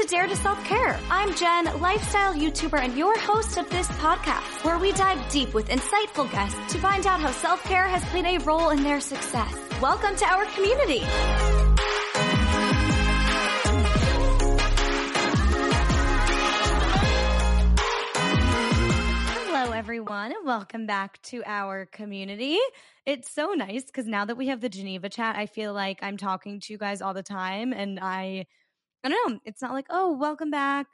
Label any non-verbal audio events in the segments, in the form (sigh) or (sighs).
to Dare to Self Care. I'm Jen, lifestyle YouTuber and your host of this podcast, where we dive deep with insightful guests to find out how self care has played a role in their success. Welcome to our community. Hello, everyone, and welcome back to our community. It's so nice because now that we have the Geneva chat, I feel like I'm talking to you guys all the time, and I, I don't know, it's not like, oh, welcome back.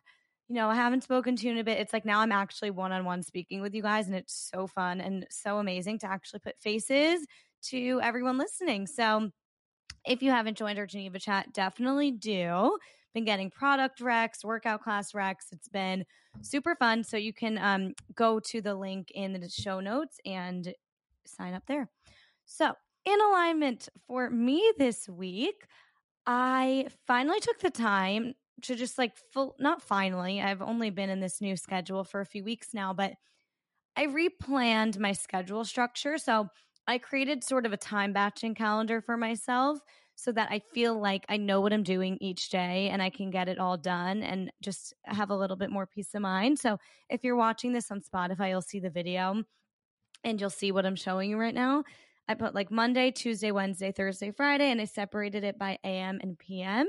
You know, I haven't spoken to you in a bit. It's like now I'm actually one on one speaking with you guys, and it's so fun and so amazing to actually put faces to everyone listening. So, if you haven't joined our Geneva chat, definitely do been getting product recs, workout class recs. It's been super fun. So you can um, go to the link in the show notes and sign up there. So, in alignment for me this week, I finally took the time to just like full, not finally, I've only been in this new schedule for a few weeks now, but I replanned my schedule structure. So, I created sort of a time batching calendar for myself so that I feel like I know what I'm doing each day and I can get it all done and just have a little bit more peace of mind. So if you're watching this on Spotify, you'll see the video and you'll see what I'm showing you right now. I put like Monday, Tuesday, Wednesday, Thursday, Friday, and I separated it by AM and PM.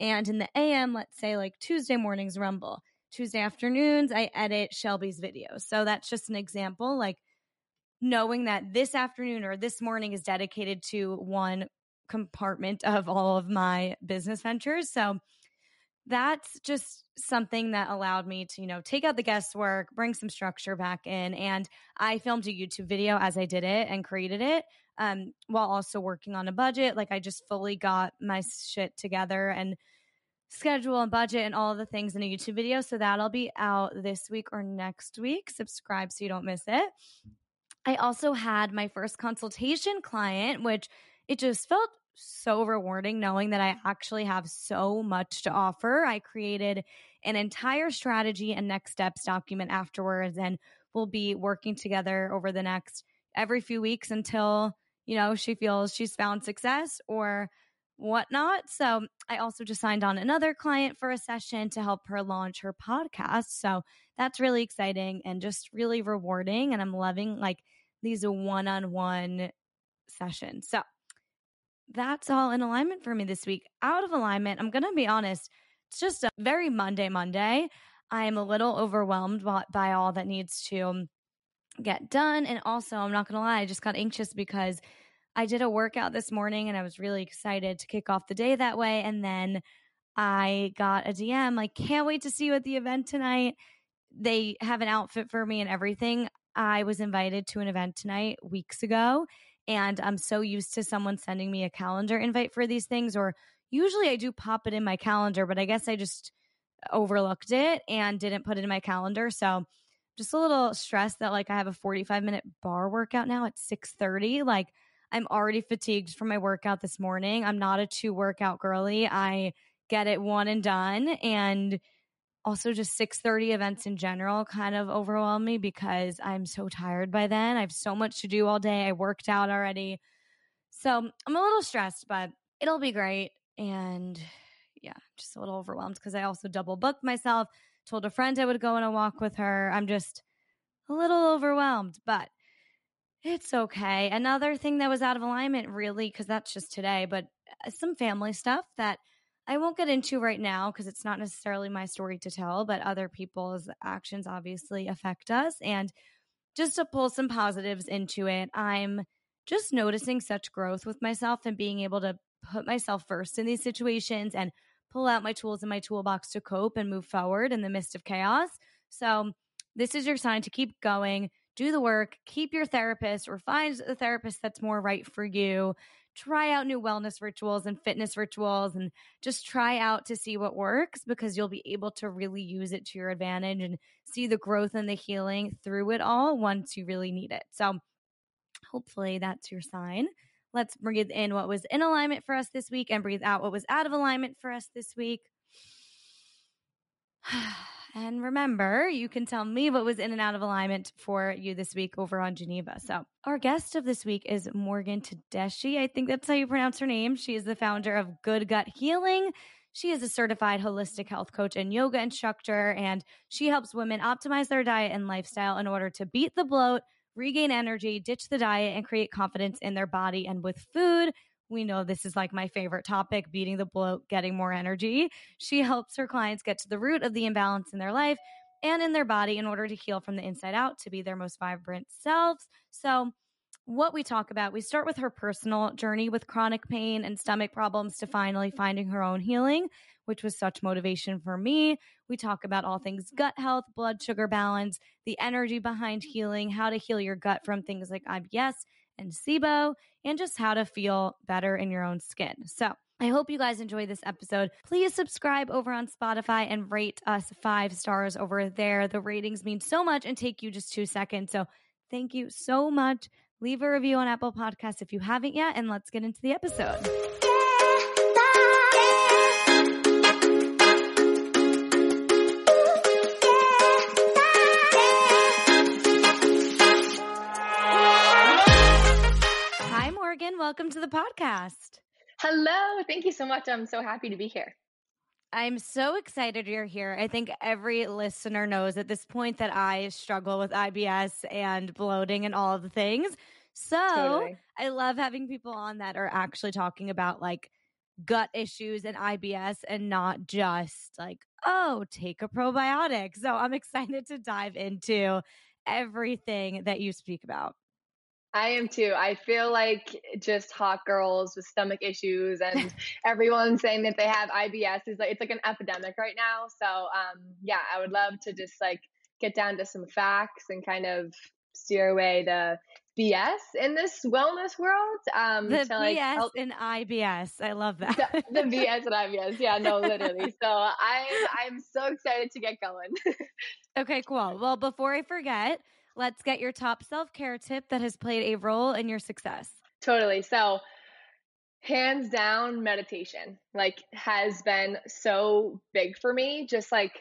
And in the AM, let's say like Tuesday mornings rumble. Tuesday afternoons, I edit Shelby's videos. So that's just an example, like knowing that this afternoon or this morning is dedicated to one compartment of all of my business ventures. So that's just something that allowed me to, you know, take out the guesswork, bring some structure back in. And I filmed a YouTube video as I did it and created it um, while also working on a budget. Like I just fully got my shit together and schedule and budget and all the things in a YouTube video. So that'll be out this week or next week. Subscribe so you don't miss it. I also had my first consultation client, which it just felt so rewarding knowing that I actually have so much to offer. I created an entire strategy and next steps document afterwards, and we'll be working together over the next every few weeks until, you know, she feels she's found success or whatnot. So I also just signed on another client for a session to help her launch her podcast. So that's really exciting and just really rewarding. And I'm loving like these one on one sessions. So that's all in alignment for me this week. Out of alignment, I'm going to be honest, it's just a very Monday, Monday. I am a little overwhelmed by, all that needs to get done. And also, I'm not going to lie, I just got anxious because I did a workout this morning and I was really excited to kick off the day that way. And then I got a DM like, can't wait to see you at the event tonight. They have an outfit for me and everything. I was invited to an event tonight weeks ago and I'm so used to someone sending me a calendar invite for these things, or usually I do pop it in my calendar, but I guess I just overlooked it and didn't put it in my calendar. So just a little stressed that like I have a 45 minute bar workout now at 6:30. Like I'm already fatigued from my workout this morning. I'm not a two workout girly. I get it one and done and also just 6:30 events in general kind of overwhelm me because I'm so tired by then. I have so much to do all day. I worked out already. So, I'm a little stressed, but it'll be great and yeah, just a little overwhelmed because I also double booked myself. Told a friend I would go on a walk with her. I'm just a little overwhelmed, but it's okay. Another thing that was out of alignment, really, because that's just today, but uh, some family stuff that I won't get into right now because it's not necessarily my story to tell, but other people's actions obviously affect us. And just to pull some positives into it, I'm just noticing such growth with myself and being able to put myself first in these situations and pull out my tools in my toolbox to cope and move forward in the midst of chaos. So, this is your sign to keep going, do the work, keep your therapist, or find a therapist that's more right for you try out new wellness rituals and fitness rituals and just try out to see what works because you'll be able to really use it to your advantage and see the growth and the healing through it all once you really need it. So, hopefully, that's your sign. Let's breathe in what was in alignment for us this week and breathe out what was out of alignment for us this week. (sighs) (sighs) And remember, you can tell me what was in and out of alignment for you this week over on Geneva. So, our guest of this week is Morgan Tedeschi. I think that's how you pronounce her name. She is the founder of Good Gut Healing. She is a certified holistic health coach and yoga instructor, and she helps women optimize their diet and lifestyle in order to beat the bloat, regain energy, ditch the diet, and create confidence in their body and with food. We know this is like my favorite topic beating the bloat, getting more energy. She helps her clients get to the root of the imbalance in their life and in their body in order to heal from the inside out to be their most vibrant selves. So, what we talk about, we start with her personal journey with chronic pain and stomach problems to finally finding her own healing, which was such motivation for me. We talk about all things gut health, blood sugar balance, the energy behind healing, how to heal your gut from things like IBS and SIBO, and just how to feel better in your own skin. So, I hope you guys enjoy this episode. Please subscribe over on Spotify and rate us five stars over there. The ratings mean so much and take you just two seconds. So thank you so much. Leave a review on Apple Podcasts if you haven't yet, and let's get into the episode. Morgan. Welcome to the podcast. Hello. Thank you so much. I'm so happy to be here. I'm so excited you're here. I think every listener knows at this point that I struggle with IBS and bloating and all of the things. So totally. I love having people on that are actually talking about like gut issues and IBS and not just like, oh, take a probiotic. So I'm excited to dive into everything that you speak about. I am too. I feel like just hot girls with stomach issues and (laughs) everyone saying that they have IBS is like it's like an epidemic right now. So um yeah, I would love to just like get down to some facts and kind of steer away the BS in this wellness world. Um the to, like, BS help... in IBS. I love that. the, the BS and IBS. Yeah, no, literally. So I I'm so excited to get going. (laughs) okay, cool. Well, before I forget, let's get your top self care tip that has played a role in your success. Totally. So, hands down, meditation like has been so big for me. Just like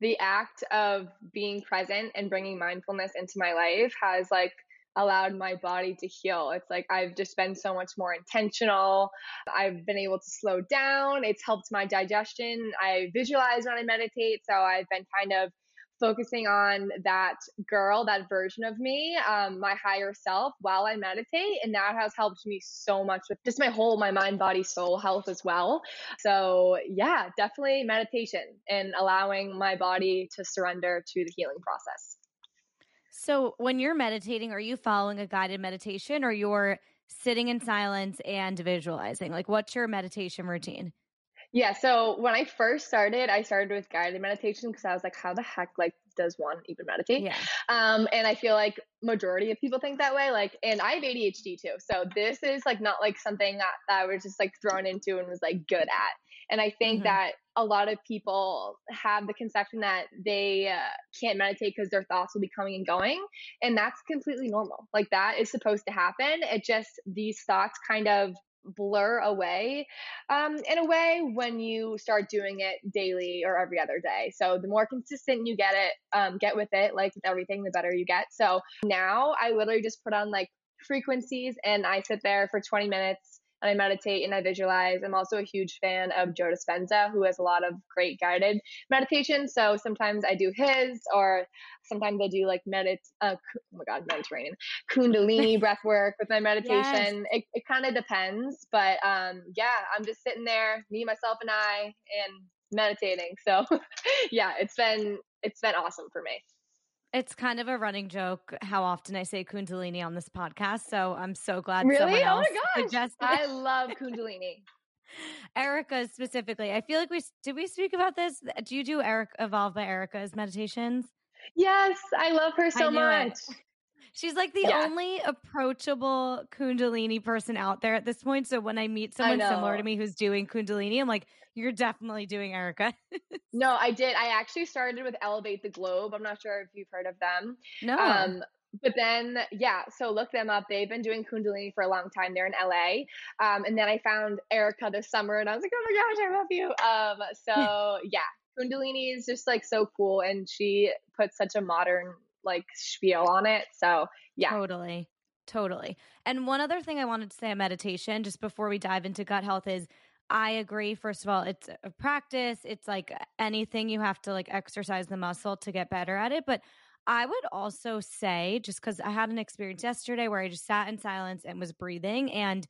the act of being present and bringing mindfulness into my life has like allowed my body to heal. It's like I've just been so much more intentional. I've been able to slow down. It's helped my digestion. I visualize when I meditate. So I've been kind of focusing on that girl, that version of me, um, my higher self while I meditate. And that has helped me so much with just my whole, my mind, body, soul health as well. So, yeah, definitely meditation and allowing my body to surrender to the healing process. So, when you're meditating, are you following a guided meditation or you're sitting in silence and visualizing? Like, what's your meditation routine? Yeah, so when I first started, I started with guided meditation because I was like, how the heck like does one even meditate? Yeah. Um, and I feel like majority of people think that way. Like, and I have ADHD too, so this is like not like something that, that I was just like thrown into and was like good at. And I think mm-hmm. that a lot of people have the conception that they uh, can't meditate because their thoughts will be coming and going, and that's completely normal. Like that is supposed to happen. It just these thoughts kind of blur away um, in a way when you start doing it daily or every other day. So the more consistent you get it, um, get with it, like with everything, the better you get. So now I literally just put on like frequencies and I sit there for 20 minutes and I meditate and I visualize. I'm also a huge fan of Joe Dispenza, who has a lot of great guided meditation. So sometimes I do his, or sometimes I do like medit. Uh, oh my God, Mediterranean Kundalini (laughs) breath work with my meditation. Yes. It, it kind of depends, but um, yeah, I'm just sitting there, me, myself, and I, and meditating. So (laughs) yeah, it's been it's been awesome for me. It's kind of a running joke how often I say Kundalini on this podcast. So I'm so glad. Really? oh my gosh! Suggested. I (laughs) love Kundalini. Erica specifically. I feel like we did we speak about this? Do you do Eric Evolve by Erica's meditations? Yes, I love her so much. It. She's like the yeah. only approachable Kundalini person out there at this point. So when I meet someone similar to me who's doing Kundalini, I'm like, you're definitely doing Erica. (laughs) no, I did. I actually started with Elevate the Globe. I'm not sure if you've heard of them. No. Um, but then, yeah, so look them up. They've been doing Kundalini for a long time. They're in LA. Um, and then I found Erica this summer and I was like, oh my gosh, I love you. Um, (laughs) so yeah, Kundalini is just like so cool. And she puts such a modern like spiel on it. So yeah. Totally. Totally. And one other thing I wanted to say on meditation, just before we dive into gut health, is I agree. First of all, it's a practice. It's like anything you have to like exercise the muscle to get better at it. But I would also say, just because I had an experience yesterday where I just sat in silence and was breathing, and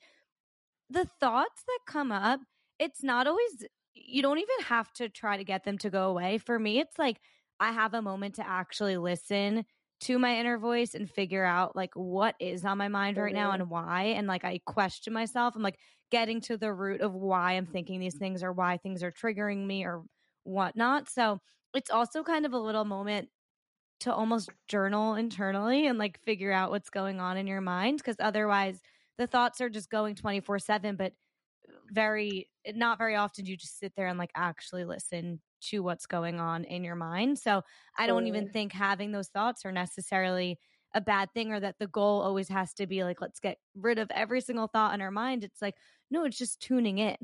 the thoughts that come up, it's not always, you don't even have to try to get them to go away. For me, it's like I have a moment to actually listen to my inner voice and figure out like what is on my mind right now mm-hmm. and why. And like I question myself. I'm like getting to the root of why I'm thinking these things or why things are triggering me or whatnot. So it's also kind of a little moment to almost journal internally and like figure out what's going on in your mind because otherwise the thoughts are just going 24 7 but uh, very not very often do you just sit there and like actually listen to what's going on in your mind. So I don't even think having those thoughts are necessarily a bad thing or that the goal always has to be like, let's get rid of every single thought in our mind. It's like, no, it's just tuning in.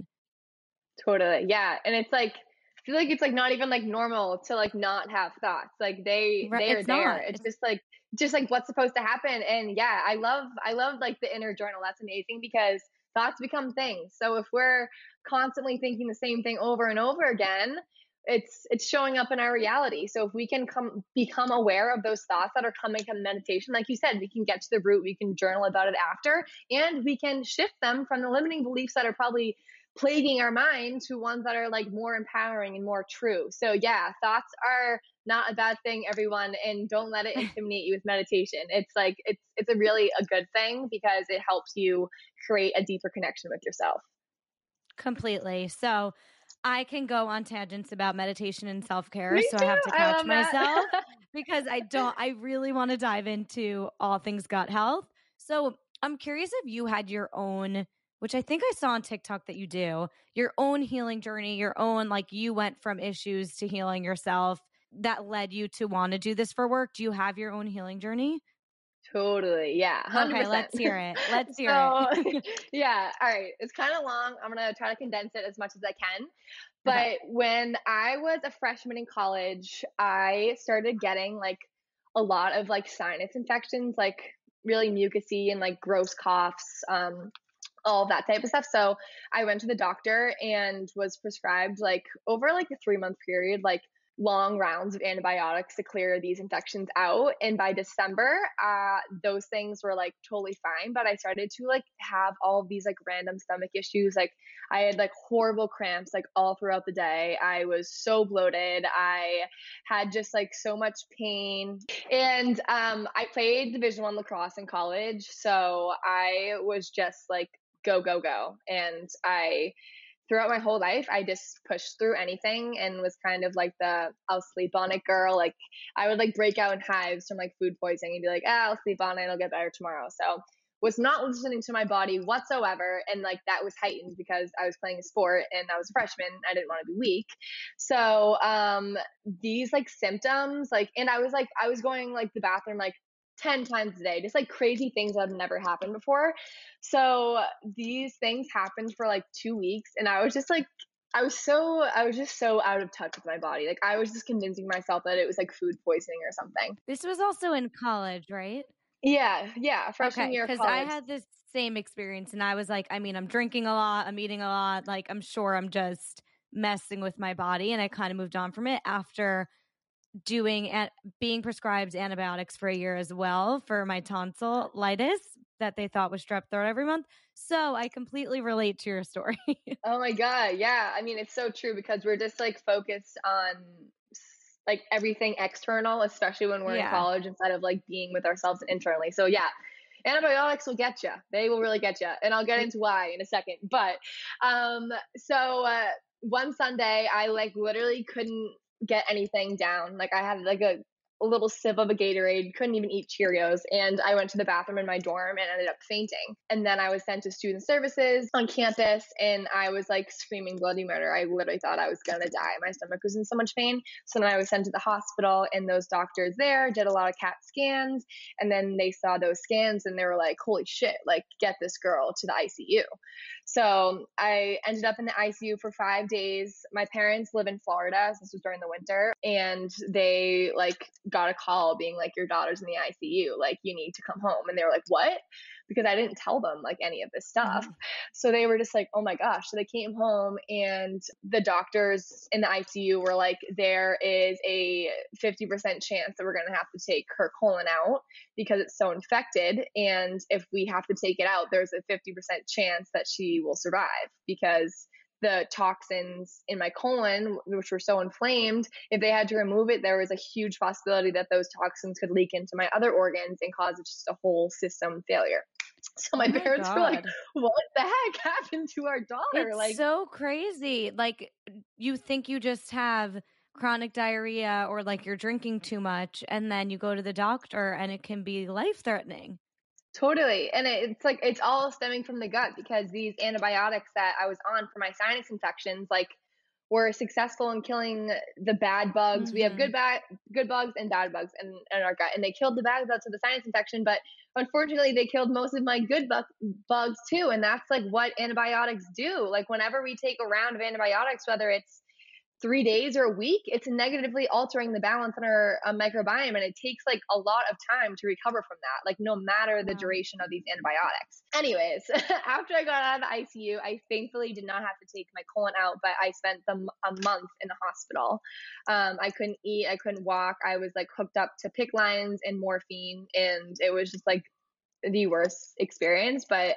Totally. Yeah. And it's like, I feel like it's like not even like normal to like not have thoughts. Like they right. they are it's there. Not. It's just like just like what's supposed to happen. And yeah, I love I love like the inner journal. That's amazing because thoughts become things. So if we're constantly thinking the same thing over and over again, it's it's showing up in our reality. So if we can come become aware of those thoughts that are coming from meditation like you said we can get to the root we can journal about it after and we can shift them from the limiting beliefs that are probably plaguing our mind to ones that are like more empowering and more true. So yeah thoughts are not a bad thing everyone and don't let it (laughs) intimidate you with meditation. It's like it's it's a really a good thing because it helps you create a deeper connection with yourself. Completely. So I can go on tangents about meditation and self care, so I have to catch myself (laughs) because I don't. I really want to dive into all things gut health. So I'm curious if you had your own, which I think I saw on TikTok that you do, your own healing journey, your own like you went from issues to healing yourself that led you to want to do this for work. Do you have your own healing journey? Totally. Yeah. 100%. Okay, let's hear it. Let's (laughs) hear so, it. (laughs) (laughs) yeah. All right. It's kind of long. I'm going to try to condense it as much as I can. But okay. when I was a freshman in college, I started getting like a lot of like sinus infections, like really mucusy and like gross coughs, um, all that type of stuff. So I went to the doctor and was prescribed like over like a three month period, like long rounds of antibiotics to clear these infections out. And by December, uh, those things were like totally fine. But I started to like have all of these like random stomach issues. Like I had like horrible cramps like all throughout the day. I was so bloated. I had just like so much pain. And um, I played Division One lacrosse in college, so I was just like go go go, and I throughout my whole life, I just pushed through anything and was kind of like the I'll sleep on it girl. Like I would like break out in hives from like food poisoning and be like, ah, I'll sleep on it, it'll get better tomorrow. So was not listening to my body whatsoever. And like that was heightened because I was playing a sport and I was a freshman. I didn't want to be weak. So um these like symptoms, like and I was like I was going like the bathroom like 10 times a day, just like crazy things that have never happened before. So these things happened for like two weeks, and I was just like, I was so, I was just so out of touch with my body. Like, I was just convincing myself that it was like food poisoning or something. This was also in college, right? Yeah, yeah, freshman year. okay, year. Because I had this same experience, and I was like, I mean, I'm drinking a lot, I'm eating a lot. Like, I'm sure I'm just messing with my body, and I kind of moved on from it after doing and being prescribed antibiotics for a year as well for my tonsillitis that they thought was strep throat every month. So I completely relate to your story. (laughs) oh my god, yeah. I mean, it's so true because we're just like focused on like everything external, especially when we're yeah. in college instead of like being with ourselves internally. So yeah, antibiotics will get you. They will really get you. And I'll get into why in a second. But um so uh one Sunday I like literally couldn't get anything down. Like I had like a, a little sip of a Gatorade, couldn't even eat Cheerios, and I went to the bathroom in my dorm and ended up fainting. And then I was sent to student services on campus, and I was like screaming bloody murder. I literally thought I was gonna die. My stomach was in so much pain. So then I was sent to the hospital, and those doctors there did a lot of CAT scans, and then they saw those scans and they were like, "Holy shit! Like get this girl to the ICU." So I ended up in the ICU for five days. My parents live in Florida. So this was during the winter. And they like got a call being like, your daughter's in the ICU. Like, you need to come home. And they were like, what? Because I didn't tell them like any of this stuff. Mm-hmm. So they were just like, oh my gosh. So they came home and the doctors in the ICU were like, there is a 50% chance that we're going to have to take her colon out because it's so infected. And if we have to take it out, there's a 50% chance that she will survive because the toxins in my colon, which were so inflamed, if they had to remove it, there was a huge possibility that those toxins could leak into my other organs and cause just a whole system failure. (laughs) So my, oh my parents God. were like, "What the heck (laughs) happened to our daughter?" It's like so crazy. Like you think you just have chronic diarrhea or like you're drinking too much and then you go to the doctor and it can be life threatening. Totally. And it's like it's all stemming from the gut because these antibiotics that I was on for my sinus infections like were successful in killing the bad bugs. Mm-hmm. We have good mm-hmm. bad good bugs and bad bugs in, in our gut and they killed the bad bugs of the sinus infection, but unfortunately they killed most of my good bu- bugs too and that's like what antibiotics do. Like whenever we take a round of antibiotics whether it's three days or a week, it's negatively altering the balance in our uh, microbiome. And it takes like a lot of time to recover from that, like no matter the duration of these antibiotics. Anyways, (laughs) after I got out of the ICU, I thankfully did not have to take my colon out, but I spent the, a month in the hospital. Um, I couldn't eat, I couldn't walk. I was like hooked up to PICC lines and morphine. And it was just like the worst experience. But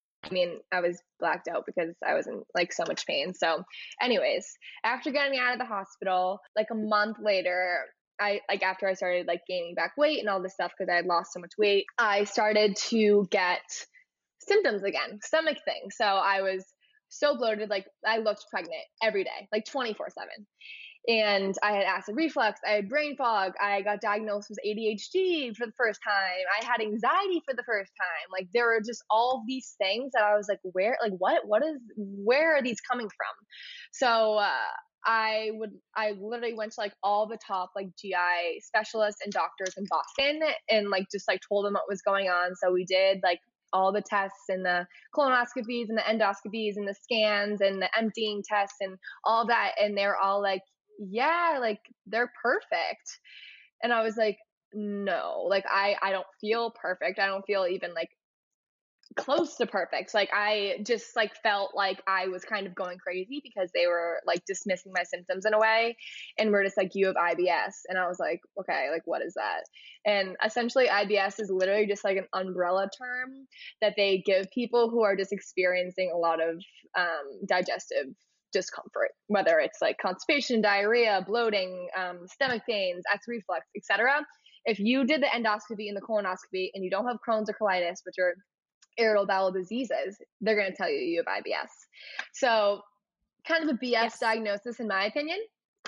I mean, I was blacked out because I was in like so much pain. So, anyways, after getting out of the hospital, like a month later, I like after I started like gaining back weight and all this stuff because I had lost so much weight, I started to get symptoms again, stomach things. So I was so bloated, like I looked pregnant every day, like 24 7 and I had acid reflux, I had brain fog, I got diagnosed with ADHD for the first time, I had anxiety for the first time. Like there were just all these things that I was like, where, like what, what is, where are these coming from? So uh, I would, I literally went to like all the top like GI specialists and doctors in Boston and like just like told them what was going on. So we did like all the tests and the colonoscopies and the endoscopies and the scans and the emptying tests and all that. And they're all like, yeah, like they're perfect. And I was like, no, like I I don't feel perfect. I don't feel even like close to perfect. Like I just like felt like I was kind of going crazy because they were like dismissing my symptoms in a way and we're just like you have IBS and I was like, okay, like what is that? And essentially IBS is literally just like an umbrella term that they give people who are just experiencing a lot of um, digestive discomfort, whether it's like constipation, diarrhea, bloating, um, stomach pains, acid reflux, etc. If you did the endoscopy and the colonoscopy and you don't have Crohn's or colitis, which are irritable bowel diseases, they're going to tell you you have IBS. So, kind of a BS yes. diagnosis, in my opinion.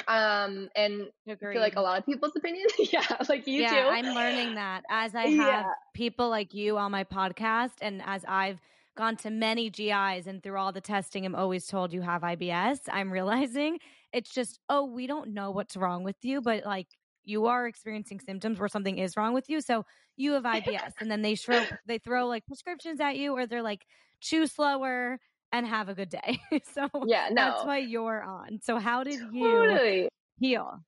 Um, and Agreed. I feel like a lot of people's opinions. (laughs) yeah, like you yeah, too. I'm learning that as I have yeah. people like you on my podcast, and as I've gone to many GIs and through all the testing, I'm always told you have IBS. I'm (laughs) realizing it's just, oh, we don't know what's wrong with you, but like you are experiencing symptoms where something is wrong with you. So you have (laughs) IBS. and then they throw they throw like prescriptions at you or they're like, chew slower and have a good day. (laughs) so yeah, no. that's why you're on. So how did totally. you heal?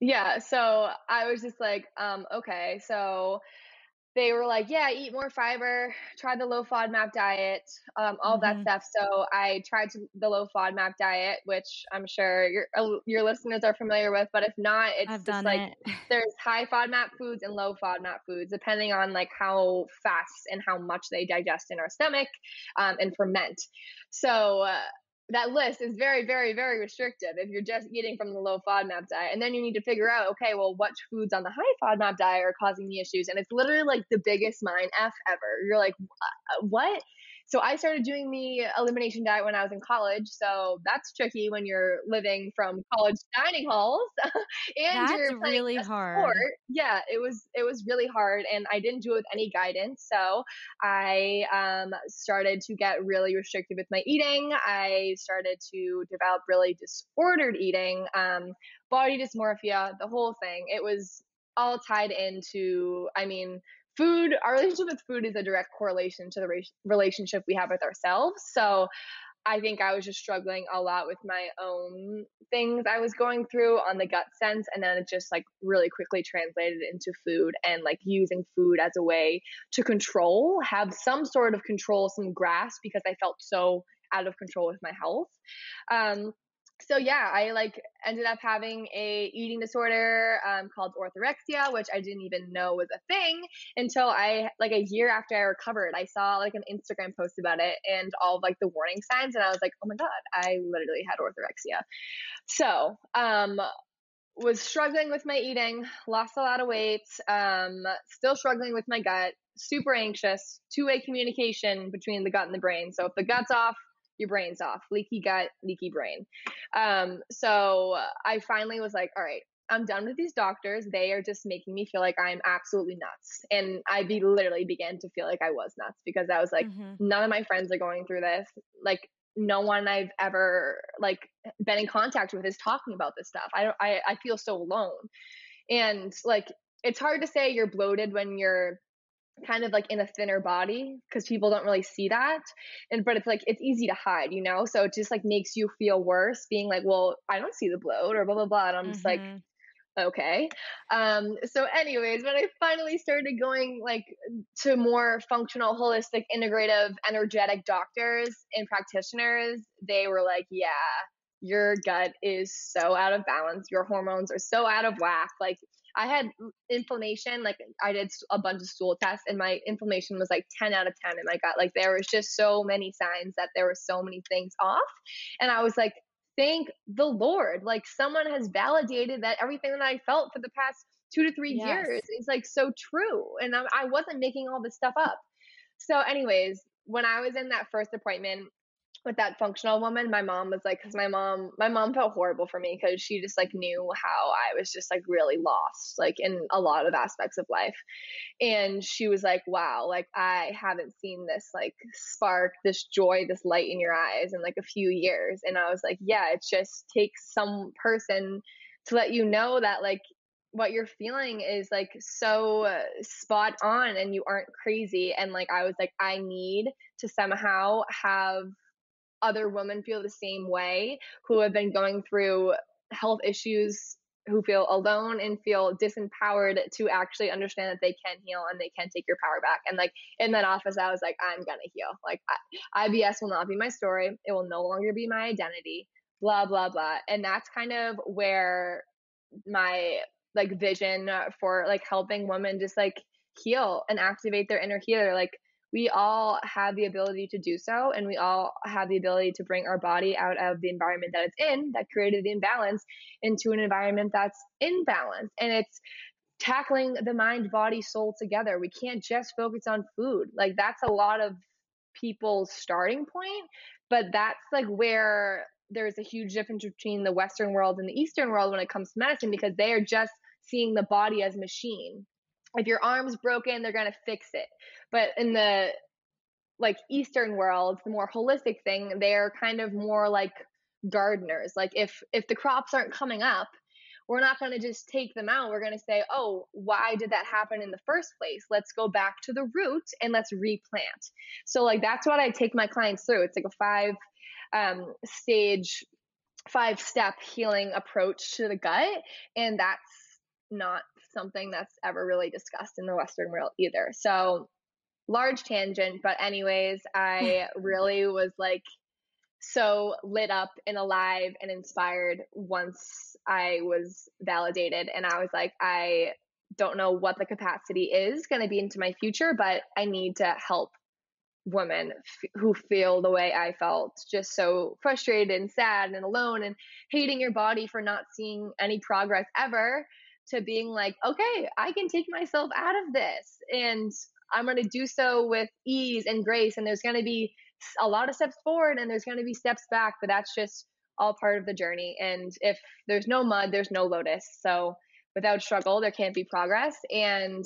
Yeah, so I was just like, um, okay, so they were like, yeah, eat more fiber, try the low FODMAP diet, um, all mm-hmm. that stuff. So I tried to, the low FODMAP diet, which I'm sure your uh, your listeners are familiar with, but if not, it's I've just like it. (laughs) there's high FODMAP foods and low FODMAP foods, depending on like how fast and how much they digest in our stomach um, and ferment. So uh, that list is very, very, very restrictive if you're just eating from the low FODMAP diet. And then you need to figure out, okay, well, what foods on the high FODMAP diet are causing me issues? And it's literally like the biggest mind F ever. You're like, what? So I started doing the elimination diet when I was in college. So that's tricky when you're living from college dining halls (laughs) and that's you're really hard. Sport. Yeah, it was it was really hard, and I didn't do it with any guidance. So I um, started to get really restricted with my eating. I started to develop really disordered eating, um, body dysmorphia, the whole thing. It was all tied into. I mean food our relationship with food is a direct correlation to the re- relationship we have with ourselves. So i think i was just struggling a lot with my own things i was going through on the gut sense and then it just like really quickly translated into food and like using food as a way to control have some sort of control some grasp because i felt so out of control with my health. Um, so yeah, I like ended up having a eating disorder um, called orthorexia, which I didn't even know was a thing until I like a year after I recovered. I saw like an Instagram post about it and all of like the warning signs, and I was like, oh my god, I literally had orthorexia. So um, was struggling with my eating, lost a lot of weight, um, still struggling with my gut, super anxious, two way communication between the gut and the brain. So if the gut's off, your brain's off, leaky gut, leaky brain. Um, so I finally was like, all right, I'm done with these doctors. They are just making me feel like I'm absolutely nuts. And I be literally began to feel like I was nuts because I was like, mm-hmm. none of my friends are going through this. Like no one I've ever like been in contact with is talking about this stuff. I don't I I feel so alone. And like it's hard to say you're bloated when you're kind of like in a thinner body because people don't really see that and but it's like it's easy to hide you know so it just like makes you feel worse being like well i don't see the bloat or blah blah blah and i'm mm-hmm. just like mm-hmm. okay um so anyways when i finally started going like to more functional holistic integrative energetic doctors and practitioners they were like yeah your gut is so out of balance your hormones are so out of whack like I had inflammation. Like I did a bunch of stool tests, and my inflammation was like 10 out of 10 in my gut. Like there was just so many signs that there were so many things off. And I was like, thank the Lord. Like someone has validated that everything that I felt for the past two to three yes. years is like so true. And I, I wasn't making all this stuff up. So, anyways, when I was in that first appointment, with that functional woman, my mom was like, because my mom, my mom felt horrible for me because she just like knew how I was just like really lost, like in a lot of aspects of life. And she was like, wow, like I haven't seen this like spark, this joy, this light in your eyes in like a few years. And I was like, yeah, it just takes some person to let you know that like what you're feeling is like so spot on and you aren't crazy and like i was like i need to somehow have other women feel the same way who have been going through health issues who feel alone and feel disempowered to actually understand that they can heal and they can take your power back. And like in that office, I was like, I'm gonna heal. Like I, IBS will not be my story. It will no longer be my identity. Blah blah blah. And that's kind of where my like vision for like helping women just like heal and activate their inner healer. Like we all have the ability to do so and we all have the ability to bring our body out of the environment that it's in that created the imbalance into an environment that's in balance. And it's tackling the mind body soul together. We can't just focus on food. Like that's a lot of people's starting point but that's like where there's a huge difference between the western world and the eastern world when it comes to medicine because they are just seeing the body as machine if your arm's broken they're going to fix it. But in the like eastern world the more holistic thing they're kind of more like gardeners. Like if if the crops aren't coming up we're not going to just take them out. We're going to say oh why did that happen in the first place? Let's go back to the root and let's replant. So like that's what i take my clients through. It's like a five um, stage five step healing approach to the gut and that's not something that's ever really discussed in the Western world either. So, large tangent, but, anyways, I (laughs) really was like so lit up and alive and inspired once I was validated. And I was like, I don't know what the capacity is going to be into my future, but I need to help women f- who feel the way I felt, just so frustrated and sad and alone and hating your body for not seeing any progress ever to being like, okay, I can take myself out of this. And I'm going to do so with ease and grace. And there's going to be a lot of steps forward and there's going to be steps back, but that's just all part of the journey. And if there's no mud, there's no lotus. So without struggle, there can't be progress. And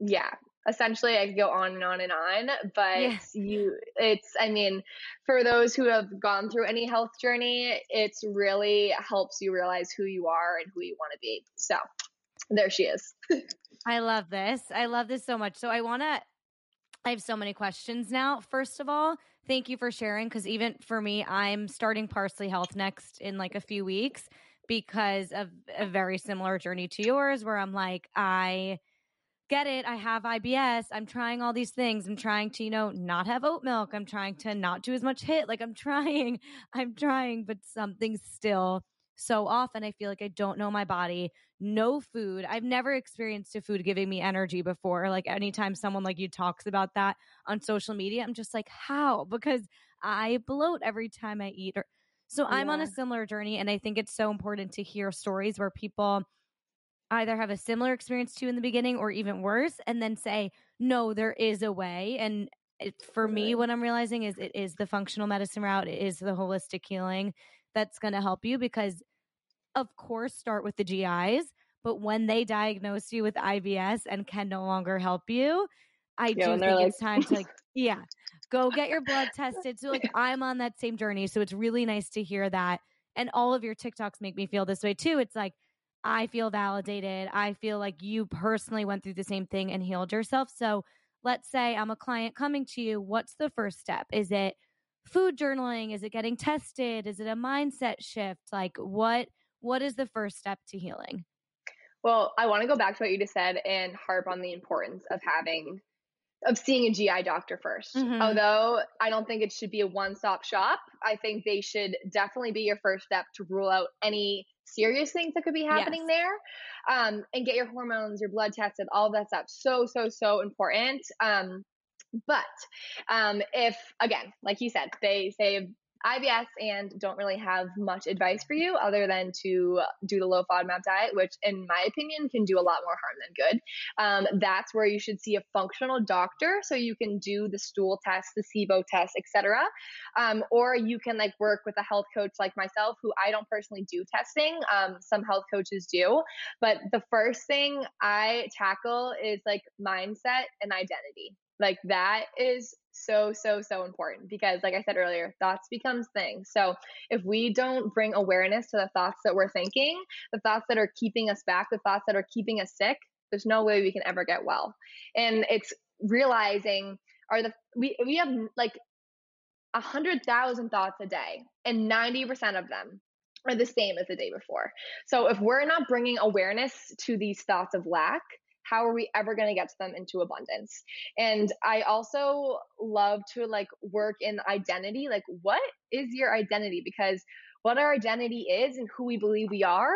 yeah, essentially I could go on and on and on, but yes. you it's I mean, for those who have gone through any health journey, it's really helps you realize who you are and who you want to be. So, there she is. (laughs) I love this. I love this so much. So I want to I have so many questions now. First of all, thank you for sharing because even for me, I'm starting Parsley Health next in like a few weeks because of a very similar journey to yours where I'm like, I get it. I have IBS. I'm trying all these things. I'm trying to, you know, not have oat milk. I'm trying to not do as much HIIT. Like I'm (laughs) trying, I'm trying, but something's still so often I feel like I don't know my body, no food. I've never experienced a food giving me energy before. Like anytime someone like you talks about that on social media, I'm just like, how? Because I bloat every time I eat or so I'm on a similar journey and I think it's so important to hear stories where people either have a similar experience to in the beginning or even worse and then say, "No, there is a way." And it, for me what I'm realizing is it is the functional medicine route, it is the holistic healing that's going to help you because of course start with the GIs, but when they diagnose you with IBS and can no longer help you, I yeah, do think like- it's time to like yeah, go get your blood (laughs) tested. So like I'm on that same journey, so it's really nice to hear that. And all of your TikToks make me feel this way too. It's like I feel validated. I feel like you personally went through the same thing and healed yourself. So let's say I'm a client coming to you. What's the first step? Is it food journaling? Is it getting tested? Is it a mindset shift? Like what what is the first step to healing? Well, I want to go back to what you just said and harp on the importance of having of seeing a GI doctor 1st mm-hmm. Although I don't think it should be a one-stop shop, I think they should definitely be your first step to rule out any serious things that could be happening yes. there um, and get your hormones your blood tested all of that stuff so so so important um, but um, if, again, like you said, they say IBS and don't really have much advice for you other than to do the low FODMAP diet, which, in my opinion, can do a lot more harm than good. Um, that's where you should see a functional doctor so you can do the stool test, the SIBO test, etc. Um, or you can like work with a health coach like myself, who I don't personally do testing. Um, some health coaches do, but the first thing I tackle is like mindset and identity. Like that is so so so important because like I said earlier, thoughts becomes things. So if we don't bring awareness to the thoughts that we're thinking, the thoughts that are keeping us back, the thoughts that are keeping us sick, there's no way we can ever get well. And it's realizing are the we we have like a hundred thousand thoughts a day, and ninety percent of them are the same as the day before. So if we're not bringing awareness to these thoughts of lack, how are we ever going to get to them into abundance? And i also love to like work in identity like what is your identity? Because what our identity is and who we believe we are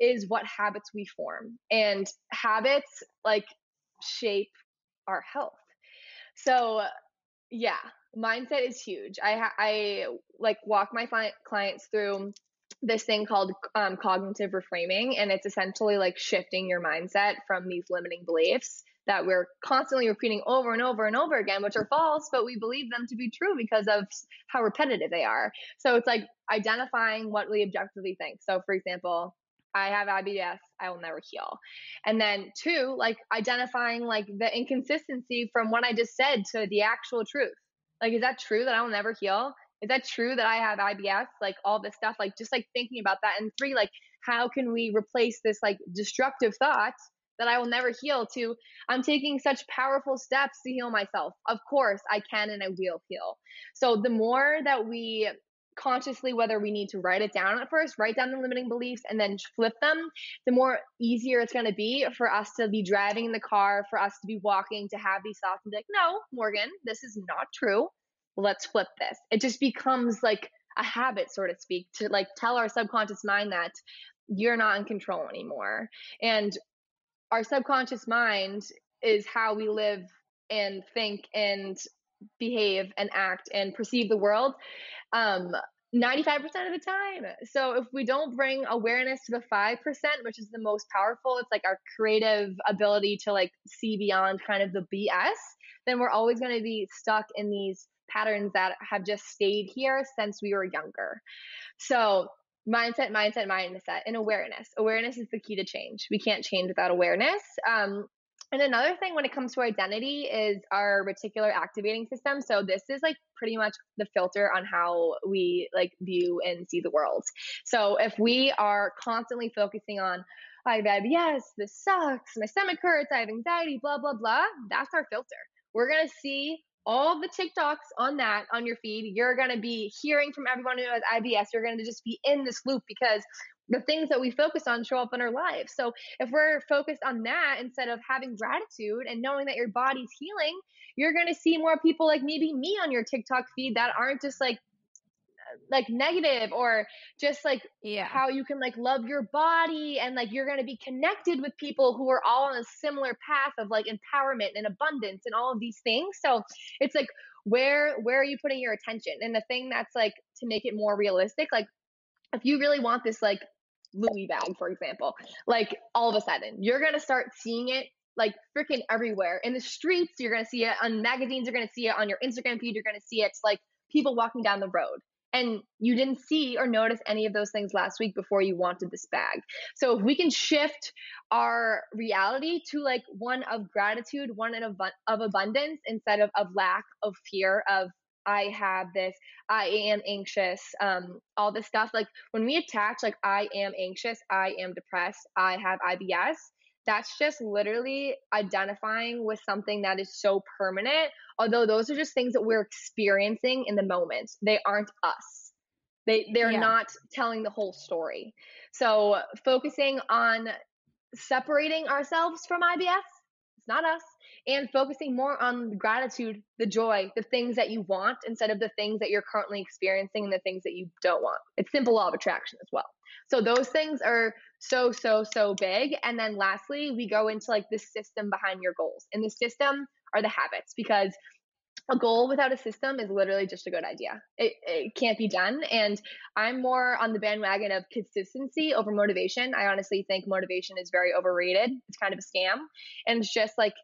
is what habits we form. And habits like shape our health. So yeah mindset is huge. I i like walk my clients through this thing called um, cognitive reframing and it's essentially like shifting your mindset from these limiting beliefs that we're constantly repeating over and over and over again which are false but we believe them to be true because of how repetitive they are so it's like identifying what we objectively think so for example I have IBS, I will never heal. And then two, like identifying like the inconsistency from what I just said to the actual truth. Like, is that true that I will never heal? Is that true that I have IBS? Like all this stuff, like just like thinking about that. And three, like how can we replace this like destructive thought that I will never heal to I'm taking such powerful steps to heal myself. Of course, I can and I will heal. So the more that we consciously whether we need to write it down at first write down the limiting beliefs and then flip them the more easier it's going to be for us to be driving in the car for us to be walking to have these thoughts and be like no morgan this is not true let's flip this. It just becomes like a habit, so to speak, to like tell our subconscious mind that you're not in control anymore. And our subconscious mind is how we live and think and behave and act and perceive the world. Um, 95% of the time. So if we don't bring awareness to the 5%, which is the most powerful, it's like our creative ability to like see beyond kind of the BS, then we're always going to be stuck in these patterns that have just stayed here since we were younger. So mindset, mindset, mindset, and awareness. Awareness is the key to change. We can't change without awareness. Um, and another thing when it comes to identity is our reticular activating system. So this is like pretty much the filter on how we like view and see the world. So if we are constantly focusing on I have IBS, this sucks, my stomach hurts, I have anxiety, blah blah blah, that's our filter. We're going to see all the TikToks on that on your feed. You're going to be hearing from everyone who has IBS. You're going to just be in this loop because the things that we focus on show up in our lives. So if we're focused on that instead of having gratitude and knowing that your body's healing, you're going to see more people like maybe me on your TikTok feed that aren't just like like negative or just like yeah. how you can like love your body and like you're going to be connected with people who are all on a similar path of like empowerment and abundance and all of these things. So it's like where where are you putting your attention? And the thing that's like to make it more realistic, like if you really want this like Louis bag, for example, like all of a sudden you're gonna start seeing it like freaking everywhere in the streets. You're gonna see it on magazines. You're gonna see it on your Instagram feed. You're gonna see it like people walking down the road. And you didn't see or notice any of those things last week before you wanted this bag. So if we can shift our reality to like one of gratitude, one of, of abundance instead of of lack, of fear, of I have this, I am anxious, um, all this stuff. Like when we attach, like, I am anxious, I am depressed, I have IBS, that's just literally identifying with something that is so permanent. Although those are just things that we're experiencing in the moment, they aren't us. They they're yeah. not telling the whole story. So focusing on separating ourselves from IBS, it's not us and focusing more on the gratitude, the joy, the things that you want instead of the things that you're currently experiencing and the things that you don't want. It's simple law of attraction as well. So those things are so, so, so big. And then lastly, we go into like the system behind your goals. And the system are the habits because a goal without a system is literally just a good idea. It, it can't be done. And I'm more on the bandwagon of consistency over motivation. I honestly think motivation is very overrated. It's kind of a scam. And it's just like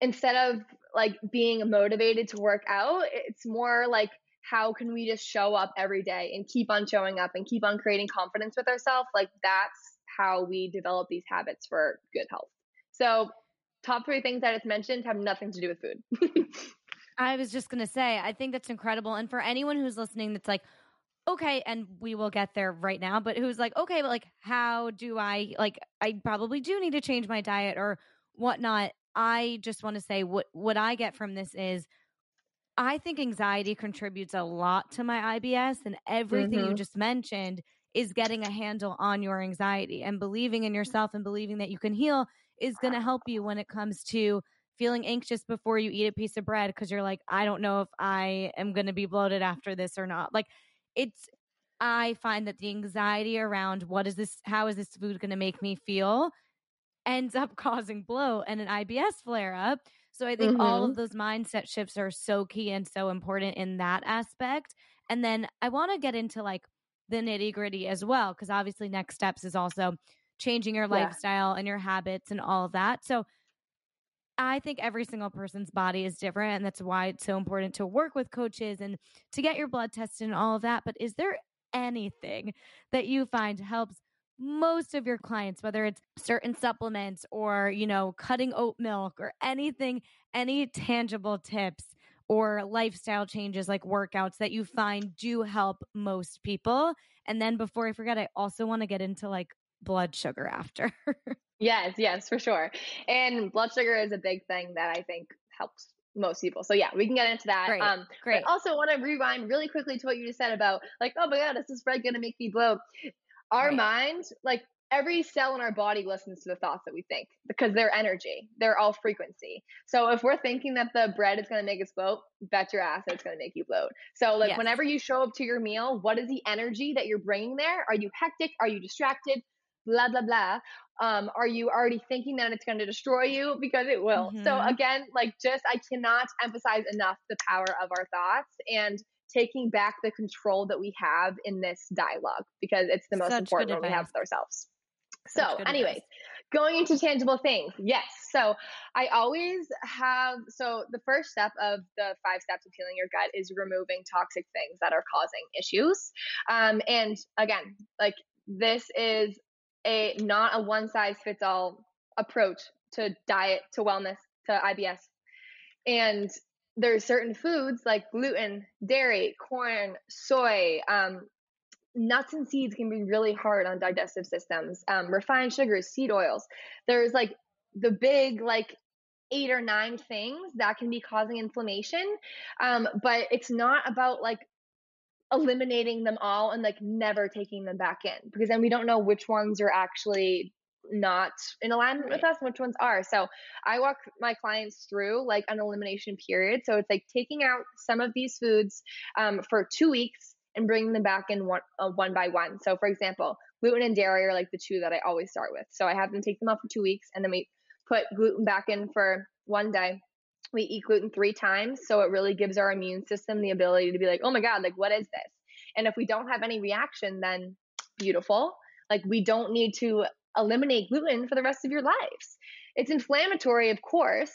instead of like being motivated to work out, it's more like how can we just show up every day and keep on showing up and keep on creating confidence with ourselves? Like that's how we develop these habits for good health. So, top three things that it's mentioned have nothing to do with food. (laughs) I was just going to say, I think that's incredible. And for anyone who's listening that's like, okay, and we will get there right now, but who's like, okay, but like, how do I, like, I probably do need to change my diet or whatnot. I just want to say what what I get from this is I think anxiety contributes a lot to my IBS and everything mm-hmm. you just mentioned is getting a handle on your anxiety and believing in yourself and believing that you can heal is going to help you when it comes to feeling anxious before you eat a piece of bread because you're like I don't know if I am going to be bloated after this or not. Like it's I find that the anxiety around what is this how is this food going to make me feel ends up (laughs) causing bloat and an IBS flare up. So I think mm-hmm. all of mm-hmm. those mindset shifts are so key and so important in that aspect. And then I want to get into like the nitty gritty as well, because obviously next steps is also changing your yeah. lifestyle and your habits and all of that. So I think every single person's body is different. And that's why it's so important to work with coaches and to get your blood tested and all of that. But is there anything that you find helps most of your clients, whether it's certain supplements or, you know, cutting oat milk or anything, any tangible tips or lifestyle changes like workouts that you find do help most people. And then before I forget, I also want to get into like blood sugar after. (laughs) yes, yes, for sure. And blood sugar is a big thing that I think helps most people. So yeah, we can get into that. Great. Um, Great. But also want to rewind really quickly to what you just said about like, oh my god, is this bread gonna make me bloat? Our right. mind, like every cell in our body listens to the thoughts that we think because they're energy. They're all frequency. So if we're thinking that the bread is going to make us bloat, bet your ass it's going to make you bloat. So like yes. whenever you show up to your meal, what is the energy that you're bringing there? Are you hectic? Are you distracted? Blah blah blah. Um, are you already thinking that it's going to destroy you because it will? Mm-hmm. So again, like just I cannot emphasize enough the power of our thoughts and taking back the control that we have in this dialogue because it's the most Such important one we have with ourselves. Such so, anyways, going into tangible things. Yes. So, I always have so the first step of the five steps of healing your gut is removing toxic things that are causing issues. Um, and again, like this is a not a one size fits all approach to diet, to wellness, to IBS. And there's certain foods like gluten, dairy, corn, soy, um, nuts and seeds can be really hard on digestive systems. Um, refined sugars, seed oils. There's like the big like eight or nine things that can be causing inflammation. Um, but it's not about like eliminating them all and like never taking them back in because then we don't know which ones are actually not in alignment right. with us and which ones are. So I walk my clients through like an elimination period. So it's like taking out some of these foods um, for two weeks and bringing them back in one, uh, one by one. So for example, gluten and dairy are like the two that I always start with. So I have them take them out for two weeks and then we put gluten back in for one day. We eat gluten three times. So it really gives our immune system the ability to be like, oh my God, like what is this? And if we don't have any reaction, then beautiful. Like we don't need to eliminate gluten for the rest of your lives. It's inflammatory, of course.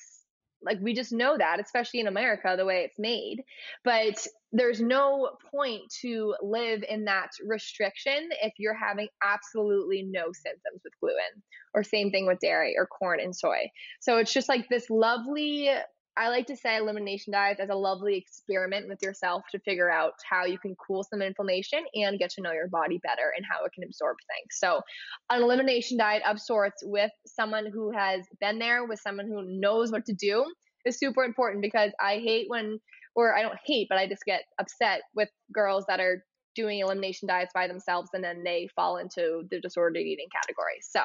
Like we just know that, especially in America, the way it's made. But there's no point to live in that restriction if you're having absolutely no symptoms with gluten, or same thing with dairy or corn and soy. So it's just like this lovely I like to say elimination diets as a lovely experiment with yourself to figure out how you can cool some inflammation and get to know your body better and how it can absorb things. So, an elimination diet of sorts with someone who has been there, with someone who knows what to do, is super important because I hate when, or I don't hate, but I just get upset with girls that are doing elimination diets by themselves and then they fall into the disordered eating category. So,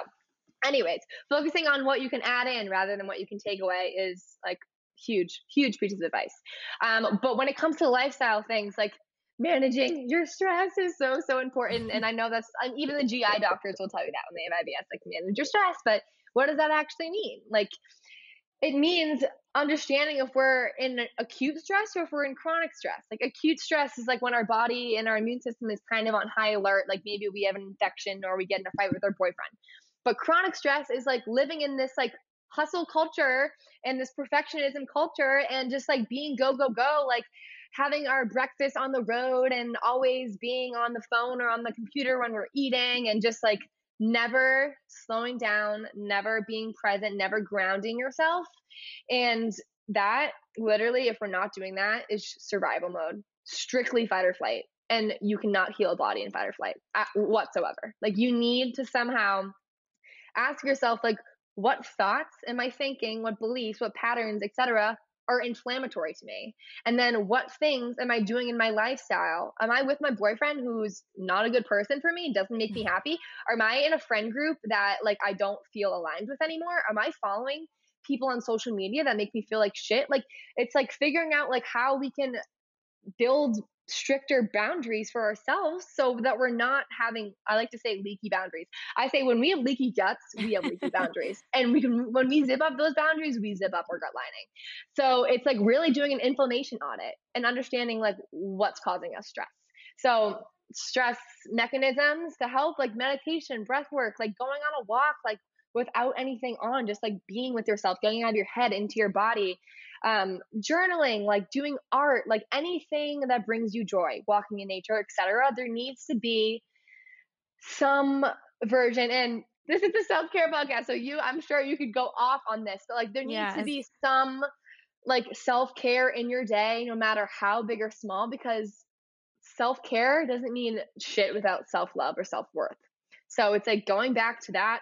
anyways, focusing on what you can add in rather than what you can take away is like huge, huge pieces of advice. Um, but when it comes to lifestyle things, like managing your stress is so so important. And I know that's even the GI doctors will tell you that when they have IBS, like manage your stress. But what does that actually mean? Like it means understanding if we're in acute stress or if we're in chronic stress. Like acute stress is like when our body and our immune system is kind of on high alert, like maybe we have an infection or we get in a fight with our boyfriend. But chronic stress is like living in this like hustle culture and this perfectionism culture and just like being go go go like having our breakfast on the road and always being on the phone or on the computer when we're eating and just like never slowing down never being present never grounding yourself. And that literally if we're not doing that is survival mode strictly fight or flight. And you cannot heal a body in fight or flight whatsoever. Like you need to somehow ask yourself like what thoughts am I thinking, what beliefs, what patterns, etc., are inflammatory to me? And then what things am I doing in my lifestyle? Am I with my boyfriend who's not a good person for me, doesn't make me (laughs) happy? Am I in a friend group that like I don't feel aligned with anymore? Am I following people on social media that make me feel like shit? Like it's like figuring out like how we can build stricter boundaries for ourselves so that we're not having i like to say leaky boundaries. I say when we have leaky guts we have leaky (laughs) boundaries. And we can when we zip up those boundaries we zip up our gut lining. So it's like really doing an inflammation audit and understanding like what's causing us stress. So stress mechanisms to help like meditation breath work like going on a walk like without anything on just like being with yourself getting out of your head into your body um, journaling, like doing art, like anything that brings you joy, walking in nature, etc. There needs to be some version and this is the self-care podcast so you i'm sure you could go off on this but like there needs yes. to be some like self-care in your day no matter how big or small because self-care doesn't mean shit without self-love or self-worth so it's like going back to that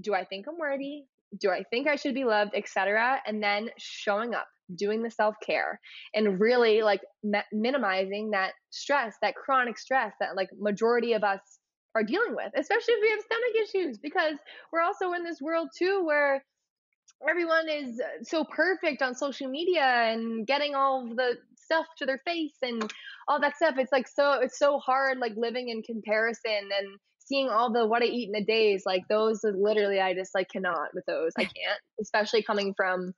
do i think i'm worthy do I think I should be loved, etc. And then showing up, doing the self care, and really like minimizing that stress, that chronic stress that like majority of us are dealing with, especially if we have stomach issues, because we're also in this world too where everyone is uh, so perfect on social media and getting all the stuff to their face and all that stuff. It's like so it's so hard like living in comparison and seeing all the what I eat in a day is like those literally I just like cannot with those. I (laughs) can't, especially coming from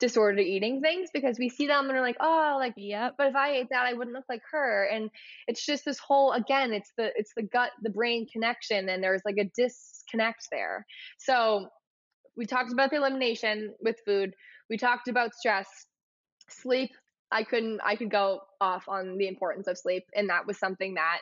disorder eating things because we see them and we're like, oh, like, yeah. But if I ate that, I wouldn't look like her. And it's just this whole again, it's the it's the gut, the brain connection, and there's like a disconnect there. So we talked about the elimination with food. We talked about stress, sleep. I couldn't I could go off on the importance of sleep, and that was something that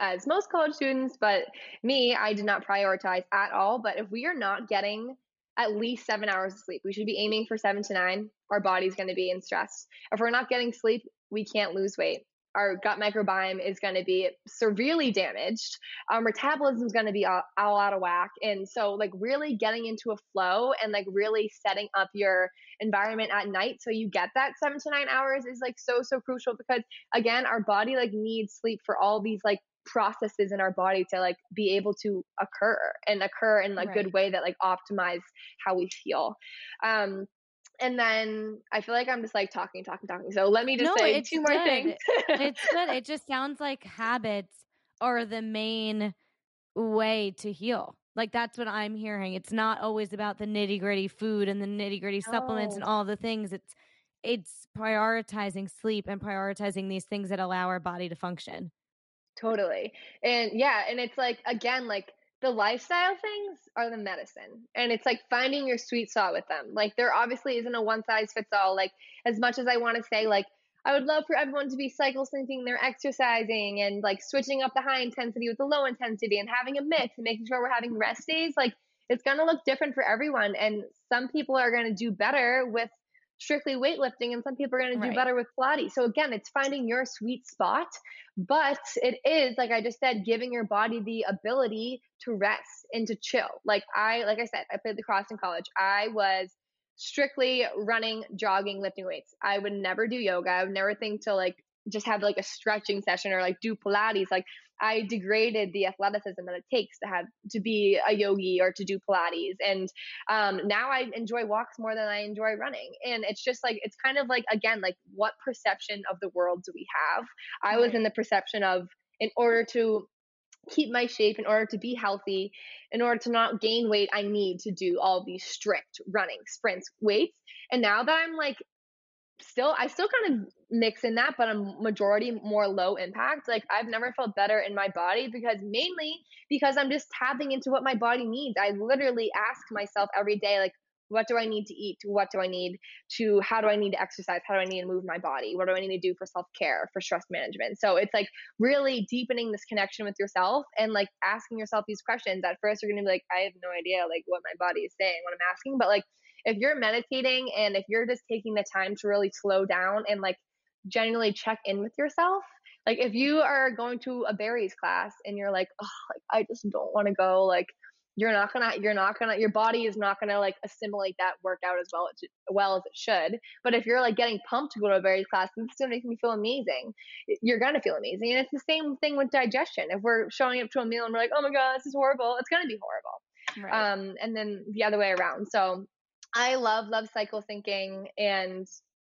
as most college students, but me, I did not prioritize at all. But if we are not getting at least seven hours of sleep. We should be aiming for seven to nine. Our body's going to be in stress. If we're not getting sleep, we can't lose weight. Our gut microbiome is going to be severely damaged. Our metabolism is going to be all, all out of whack. And so, like, really getting into a flow and like really setting up your environment at night so you get that seven to nine hours is like so, so crucial because, again, our body like needs sleep for all these like processes in our body to like be able to occur and occur in a right. good way that like optimize how we feel um and then I feel like I'm just like talking, talking, talking. So let me just no, say two more good. things. it's good. (laughs) It just sounds like habits are the main way to heal. Like that's what I'm hearing. It's not always about the nitty gritty food and the nitty gritty supplements and all the things. It's it's prioritizing sleep and prioritizing these things that allow our body to function. Totally. And yeah, and it's like again like the lifestyle things are the medicine. And it's like finding your sweet spot with them. Like there obviously isn't a one size fits all. Like as much as I want to say like I would love for everyone to be cycle syncing their exercising and like switching up the high intensity with the low intensity and having a mix and making sure we're having rest days. Like it's going to look different for everyone. And some people are going to do better with strictly weightlifting and some people are going to do right. better with Pilates. So again, it's finding your sweet spot, but it is like I just said giving your body the ability to rest and to chill. Like I like I said, I played lacrosse in college. I was strictly running, jogging, lifting weights. I would never do yoga. I would never think to like just have like a stretching session or like do Pilates. Like I degraded the athleticism that it takes to have to be a yogi or to do Pilates. And um, now I enjoy walks more than I enjoy running. And it's just like, it's kind of like, again, like what perception of the world do we have? I was in the perception of, in order to keep my shape, in order to be healthy, in order to not gain weight, I need to do all these strict running, sprints, weights. And now that I'm like still I still kind of mix in that, but I'm majority more low impact. Like I've never felt better in my body because mainly because I'm just tapping into what my body needs. I literally ask myself every day, like, what do I need to eat? What do I need to, how do I need to exercise? How do I need to move my body? What do I need to do for self care, for stress management? So it's like really deepening this connection with yourself and like asking yourself these questions. At first, you're going to be like, I have no idea like what my body is saying, what I'm asking, but like if you're meditating and if you're just taking the time to really slow down and like genuinely check in with yourself, like if you are going to a Barry's class and you're like, oh, like I just don't want to go, like you're not gonna, you're not gonna, your body is not gonna like assimilate that workout as well as well as it should. But if you're like getting pumped to go to a Barry's class, and it's gonna make me feel amazing. You're gonna feel amazing, and it's the same thing with digestion. If we're showing up to a meal and we're like, oh my god, this is horrible, it's gonna be horrible. Right. Um, and then the other way around. So I love, love cycle syncing and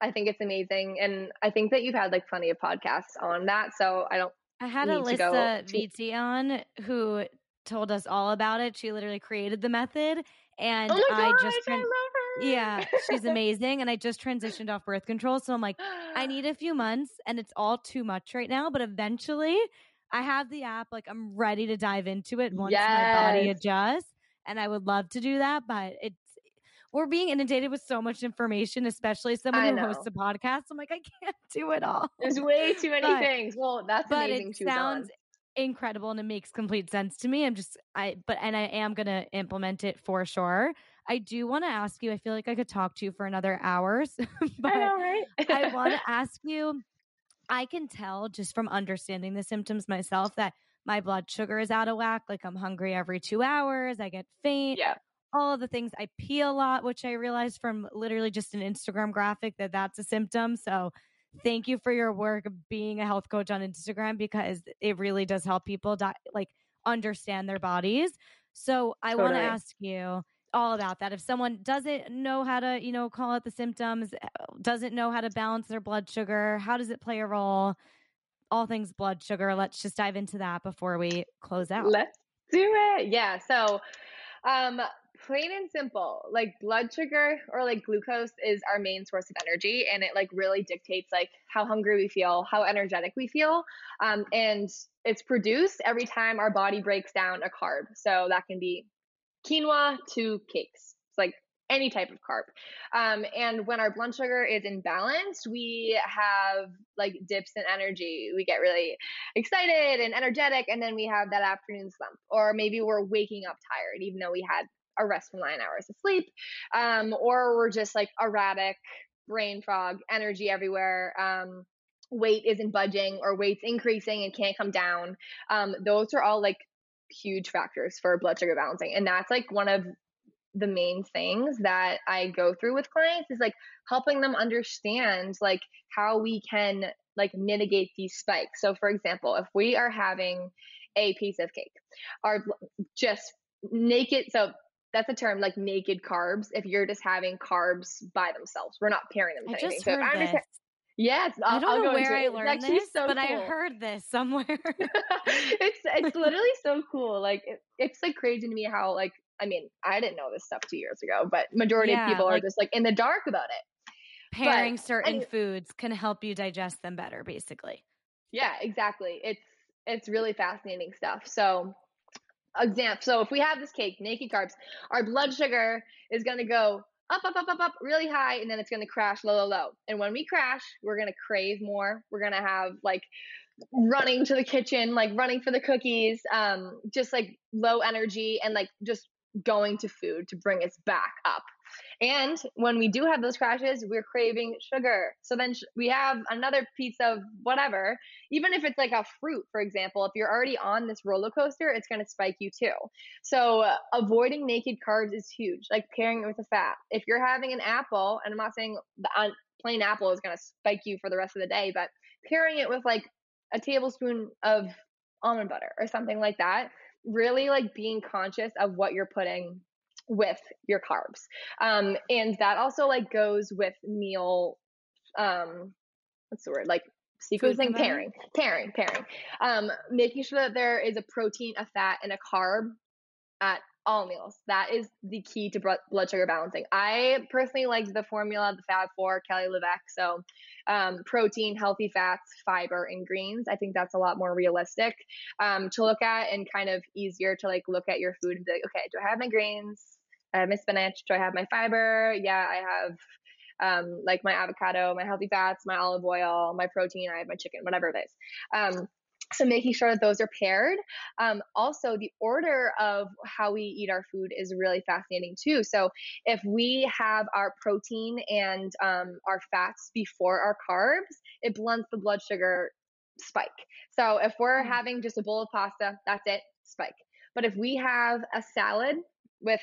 I think it's amazing. And I think that you've had like plenty of podcasts on that. So I don't. I had Alisa Vitti on who told us all about it. She literally created the method. Oh and oh I just. Tran- I yeah, she's (laughs) amazing. And I just transitioned off birth control. So I'm like, I need a few months and it's all too much right now. But eventually I have the app. Like I'm ready to dive into it once yes. my body adjusts. And I would love to do that. But it's we're being inundated with so much information, especially someone who hosts a podcast. I'm like, I can't (laughs) do it all. There's way too many but, things. Well, that's but amazing it too. Sounds incredible and it makes complete sense to me. I'm just I but and I am gonna implement it for sure. I do want to ask you, I feel like I could talk to you for another hours. (laughs) but I know, right? I (laughs) want to ask you, I can tell just from understanding the symptoms myself that my blood sugar is out of whack. Like I'm hungry every two hours. I get faint. Yeah all of the things. I pee a lot, which I realized from literally just an Instagram graphic that that's a symptom. So thank you for your work of being a health coach on Instagram because it really does help people di- like understand their bodies. So I totally. want to ask you all about that. If someone doesn't know how to, you know, call out the symptoms, eh, doesn't know how to balance their blood sugar, how does it play a role? All things blood sugar. Let's just dive into that before we close out. Let's do it. Yeah. So, um, plain and simple. Like blood sugar or like glucose is our main source of energy, and it like really dictates like how hungry we feel, how energetic we feel, um, and it's produced every time our body breaks down a carb. So that can be quinoa to cakes. It's like any type of carb. Um, and when our blood sugar is imbalanced, we have like dips in energy. We get really excited and energetic, and then we have that afternoon slump. Or maybe we're waking up tired, even though we had a restful nine hours of sleep. Um, or we're just like erratic, brain fog, energy everywhere. Um, weight isn't budging or weight's increasing and can't come down. Um, those are all like huge factors for blood sugar balancing. And that's like one of the main things that I go through with clients is like helping them understand like how we can like mitigate these spikes. So for example, if we are having a piece of cake or just naked so that's a term like naked carbs if you're just having carbs by themselves. We're not pairing them with I anything. so if I'm this. Yes, I'll, I do not know where I learned this, so but cool. I heard this somewhere. (laughs) it's it's (laughs) literally so cool. Like it, it's like crazy to me how like I mean I didn't know this stuff two years ago, but majority yeah, of people like, are just like in the dark about it. Pairing but, certain and, foods can help you digest them better, basically. Yeah, exactly. It's it's really fascinating stuff. So example so if we have this cake naked carbs our blood sugar is going to go up, up, up, up, up, really high, and then it's gonna crash low, low, low. And when we crash, we're gonna crave more. We're gonna have like running to the kitchen, like running for the cookies, um, just like low energy and like just going to food to bring us back up. And when we do have those crashes, we're craving sugar. So then sh- we have another piece of whatever, even if it's like a fruit, for example, if you're already on this roller coaster, it's going to spike you too. So uh, avoiding naked carbs is huge, like pairing it with a fat. If you're having an apple, and I'm not saying the uh, plain apple is going to spike you for the rest of the day, but pairing it with like a tablespoon of almond butter or something like that, really like being conscious of what you're putting with your carbs. Um, and that also like goes with meal, um, what's the word? Like sequencing, pairing, pairing, pairing. Um, making sure that there is a protein, a fat, and a carb at all meals. That is the key to blood sugar balancing. I personally like the formula, the Fab Four, Kelly LeVeque. So, um, protein, healthy fats, fiber, and greens. I think that's a lot more realistic um, to look at and kind of easier to like look at your food and be like, okay, do I have my greens? I have my spinach. Do I have my fiber? Yeah, I have um, like my avocado, my healthy fats, my olive oil, my protein. I have my chicken, whatever it is. Um, so making sure that those are paired. Um, also, the order of how we eat our food is really fascinating too. So if we have our protein and um, our fats before our carbs, it blunts the blood sugar spike. So if we're mm. having just a bowl of pasta, that's it, spike. But if we have a salad with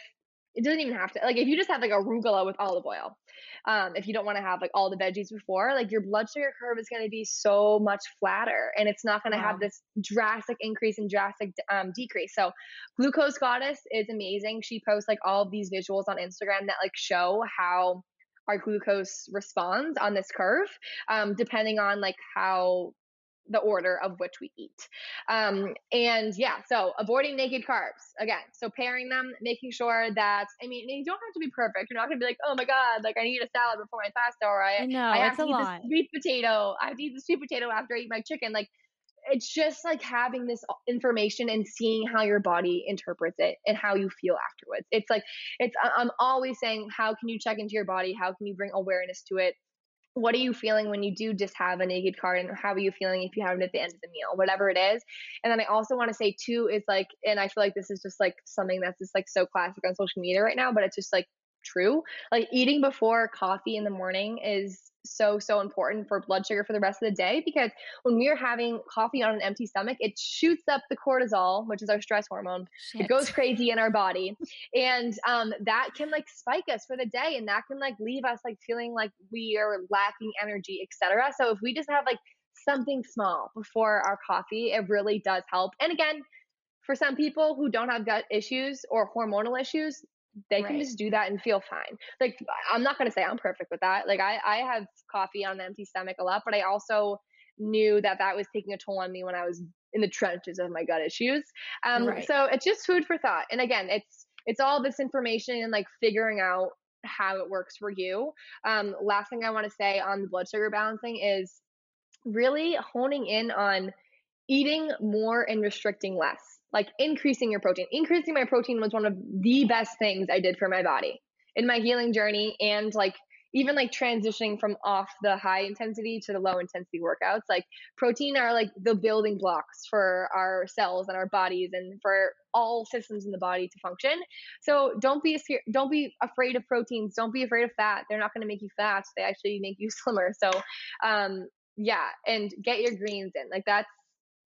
it doesn't even have to like if you just have like arugula with olive oil um, if you don't want to have like all the veggies before like your blood sugar curve is going to be so much flatter and it's not going to wow. have this drastic increase and drastic um, decrease so glucose goddess is amazing she posts like all of these visuals on instagram that like show how our glucose responds on this curve um, depending on like how the order of which we eat. Um, and yeah, so avoiding naked carbs again. So pairing them, making sure that I mean, you don't have to be perfect. You're not gonna be like, oh my god, like I need a salad before my pasta, or I, know, I have to eat lot. this sweet potato. I have to eat the sweet potato after I eat my chicken. Like it's just like having this information and seeing how your body interprets it and how you feel afterwards. It's like it's I'm always saying, how can you check into your body? How can you bring awareness to it? What are you feeling when you do just have a naked carb and how are you feeling if you have it at the end of the meal whatever it is. And then i also want to say too is like and i feel like this is just like something that's just like so classic on social media right now but it's just like true. Like eating before coffee in the morning is so so important for blood sugar for the rest of the day because when we are having coffee on an empty stomach it shoots up the cortisol which is our stress hormone. Shit. it goes crazy in our body. And um, that can like spike us for the day and that can like leave us like feeling like we are lacking energy etc so if we just have like something small before our coffee it really does help. And again for some people who don't have gut issues or hormonal issues they right. can just do that and feel fine. Like I'm not gonna say I'm perfect with that. Like I I have coffee on an empty stomach a lot, but I also knew that that was taking a toll on me when I was in the trenches of my gut issues. Um, right. so it's just food for thought. And again, it's it's all this information and like figuring out how it works for you. Um, last thing I want to say on the blood sugar balancing is really honing in on eating more and restricting less, like increasing your protein. Increasing my protein was one of the best things I did for my body in my healing journey and like even like transitioning from off the high intensity to the low intensity workouts. Like protein are like the building blocks for our cells and our bodies and for all systems in the body to function. So don't be don't be afraid of proteins. Don't be afraid of fat. They're not going to make you fat. They actually make you (laughs) slimmer. So um yeah and get your greens in. Like that's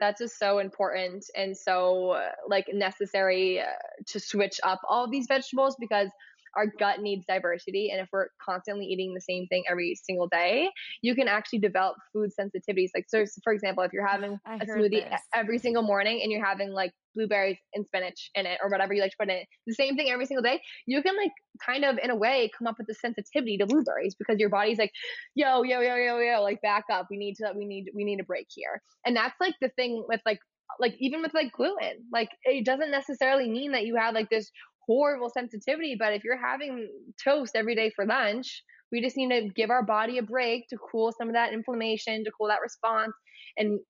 that's just so important and so like necessary uh, to switch up all these vegetables because our gut needs diversity. And if we're constantly eating the same thing every single day, you can actually develop food sensitivities. Like, so for example, if you're having I a smoothie this. every single morning and you're having like blueberries and spinach in it or whatever you like to put in it, the same thing every single day, you can like kind of in a way come up with a sensitivity to blueberries because your body's like, yo, yo, yo, yo, yo, like back up. We need to, we need, we need a break here. And that's like the thing with like like even with like gluten like it doesn't necessarily mean that you have like this horrible sensitivity. But if you're having toast every day for lunch, we just need to give our body a break to cool some of that inflammation, to cool that response, and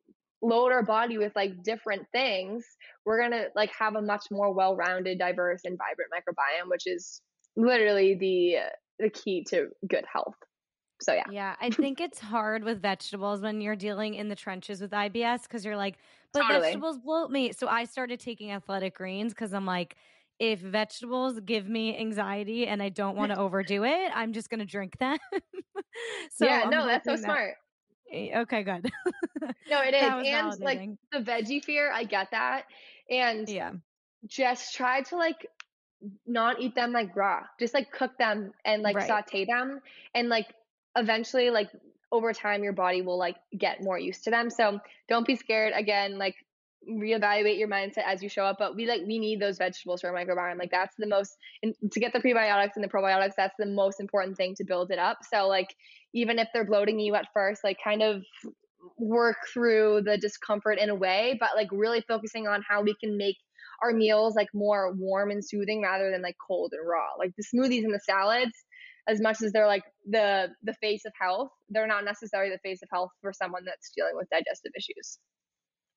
load our body with like different things. We're gonna like have a much more well-rounded, diverse, and vibrant microbiome, which is literally the uh, the key to good health. So yeah. Yeah, I think it's hard with vegetables when you're dealing in the trenches with IBS because you're like, but totally. vegetables bloat me. So I started taking athletic greens because I'm like, if vegetables give me anxiety and I don't want to (laughs) overdo it, I'm just going to drink them. (laughs) so yeah, I'm no, that's so that- smart. Eh, okay, good. (laughs) no, it is. And like the veggie fear, I get that. And yeah, just try to like not eat them like raw. Just like cook them and like right. saute them and like eventually like over time your body will like get more used to them. So don't be scared. Again, like reevaluate your mindset as you show up but we like we need those vegetables for our microbiome like that's the most and to get the prebiotics and the probiotics that's the most important thing to build it up so like even if they're bloating you at first like kind of work through the discomfort in a way but like really focusing on how we can make our meals like more warm and soothing rather than like cold and raw like the smoothies and the salads as much as they're like the the face of health they're not necessarily the face of health for someone that's dealing with digestive issues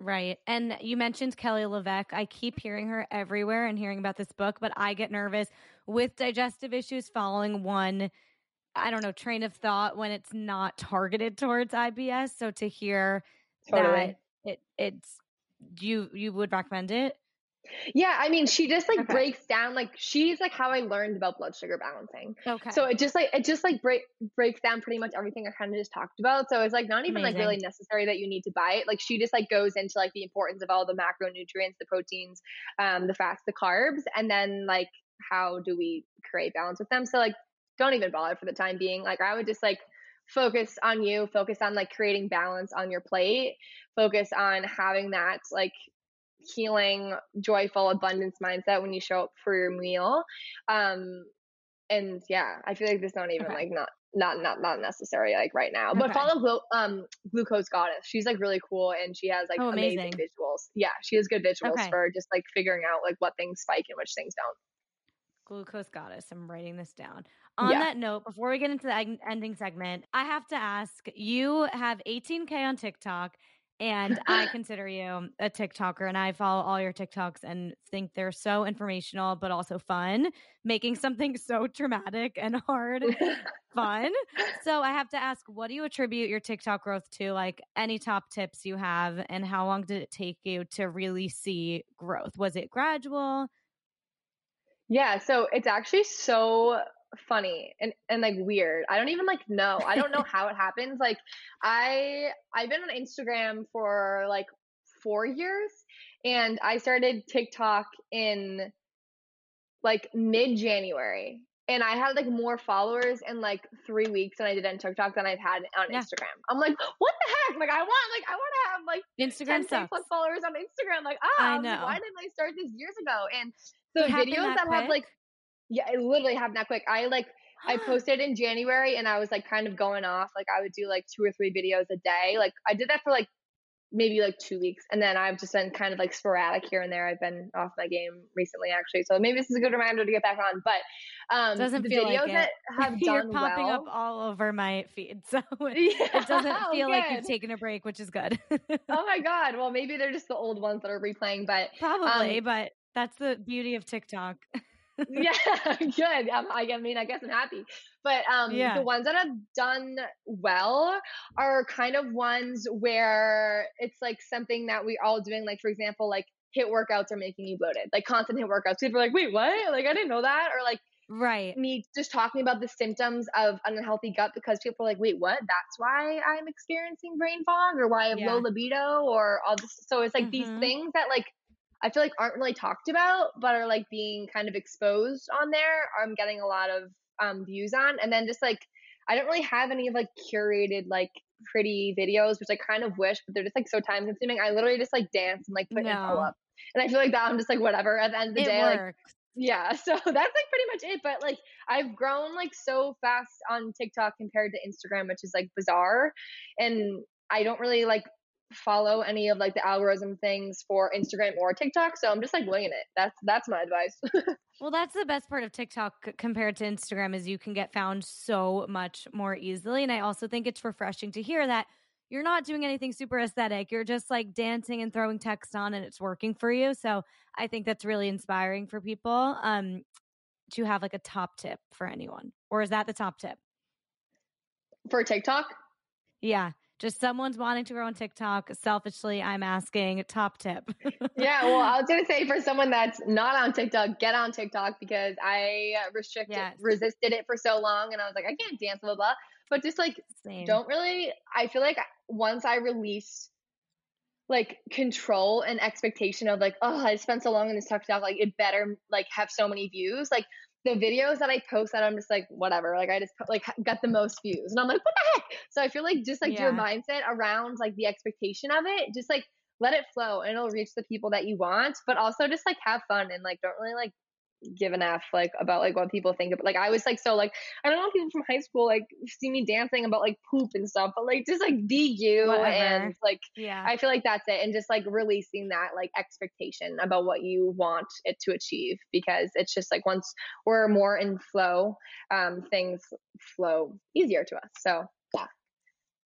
Right. And you mentioned Kelly LeVeque. I keep hearing her everywhere and hearing about this book, but I get nervous with digestive issues following one, I don't know, train of thought when it's not targeted towards IBS. So to hear totally. that it it's you you would recommend it? Yeah, I mean, she just like okay. breaks down like she's like how I learned about blood sugar balancing. Okay. So it just like it just like break breaks down pretty much everything I kind of just talked about. So it's like not even Amazing. like really necessary that you need to buy it. Like she just like goes into like the importance of all the macronutrients, the proteins, um, the fats, the carbs, and then like how do we create balance with them. So like don't even bother for the time being. Like I would just like focus on you, focus on like creating balance on your plate, focus on having that like healing, joyful, abundance mindset when you show up for your meal. Um, and yeah, I feel like this is not even okay. like not not not not necessary like right now. Okay. But follow glu- um glucose goddess. She's like really cool and she has like oh, amazing. amazing. visuals. Yeah, she has good visuals okay. for just like figuring out like what things spike and which things don't. Glucose goddess. I'm writing this down. On yeah. that note, before we get into the ending segment, I have to ask you have 18K on TikTok and I (laughs) consider you a TikToker and I follow all your TikToks and think they're so informational, but also fun, making something so traumatic and hard (laughs) fun. So I have to ask, what do you attribute your TikTok growth to? Like any top tips you have, and how long did it take you to really see growth? Was it gradual? Yeah, so it's actually so funny and, and like weird. I don't even like know. I don't know (laughs) how it happens. Like I I've been on Instagram for like 4 years and I started TikTok in like mid January. And I had like more followers in like three weeks than I did on TikTok than I've had on yeah. Instagram. I'm like, what the heck? Like I want like I want to have like Instagram 10 plus followers on Instagram. Like ah, I know. Like, why didn't I start this years ago? And the videos that, that have like yeah, it literally happened that quick. I like I (gasps) posted in January and I was like kind of going off. Like I would do like two or three videos a day. Like I did that for like maybe like two weeks. And then I've just been kind of like sporadic here and there. I've been off my game recently, actually. So maybe this is a good reminder to get back on. But um, doesn't the feel videos like that (laughs) have You're popping well, up all over my feed. (laughs) So Yeah. (laughs) it doesn't feel like you've taken a break, which is good. oh my God. Well, maybe they're just the old ones that are replaying, but Probably, um, but that's the beauty of TikTok. Yeah, (laughs) good. Um, I mean, I guess I'm happy. But um, Yeah. the ones that have done well are kind of ones where it's like something that we all doing. Like for example, like HIIT workouts are making you bloated, like constant HIIT workouts. People are like, wait, what? Like I didn't know that. Or like right. me just talking about the symptoms of an unhealthy gut because people are like, wait, what? That's why I'm experiencing brain fog or why I have Yeah. low libido or all this. So it's like these Mhm. things that like I feel like aren't really talked about, but are like being kind of exposed on there. I'm getting a lot of um, views on. And then just like, I don't really have any of like curated like pretty videos, which I kind of wish, but they're just like so time consuming. I literally just like dance and like put No. pull up. And I feel like that I'm just like whatever at the end of the It day. Like yeah (laughs) so that's like pretty much it but like i've grown like so fast on tiktok compared to instagram which is like bizarre and i don't really like follow any of like the algorithm things for instagram or tiktok so i'm just like winging it that's that's my advice (laughs) Well, that's the best part of TikTok compared to Instagram is you can get found so much more easily. And I also think it's refreshing to hear that you're not doing anything super aesthetic. You're just like dancing and throwing text on and it's working for you. So I think that's really inspiring for people. Um, do you have like a top tip for anyone? Or is that the top tip? for tiktok Yeah. Just someone's wanting to grow on TikTok. Selfishly, I'm asking top tip. (laughs) yeah well i was gonna say for someone that's not on tiktok get on tiktok because i restricted Yes. resisted it for so long and i was like i can't dance blah blah blah but just like Same. don't really i feel like once i released like control and expectation of like oh i spent so long in this tiktok like it better like have so many views like the videos that i post that i'm just like whatever like i just like got the most views. And i'm like what the heck? So i feel like just like your mindset around like the expectation of it just like let it flow. And it'll reach the people that you want but also just like have fun and like don't really like give an f like about like what people think of like i was like so like i don't know if people from high school like see me dancing about like poop and stuff but like just like be you Whatever. and like yeah. i feel like that's it and just like releasing that like expectation about what you want it to achieve because it's just like once we're more in flow um things flow easier to us so yeah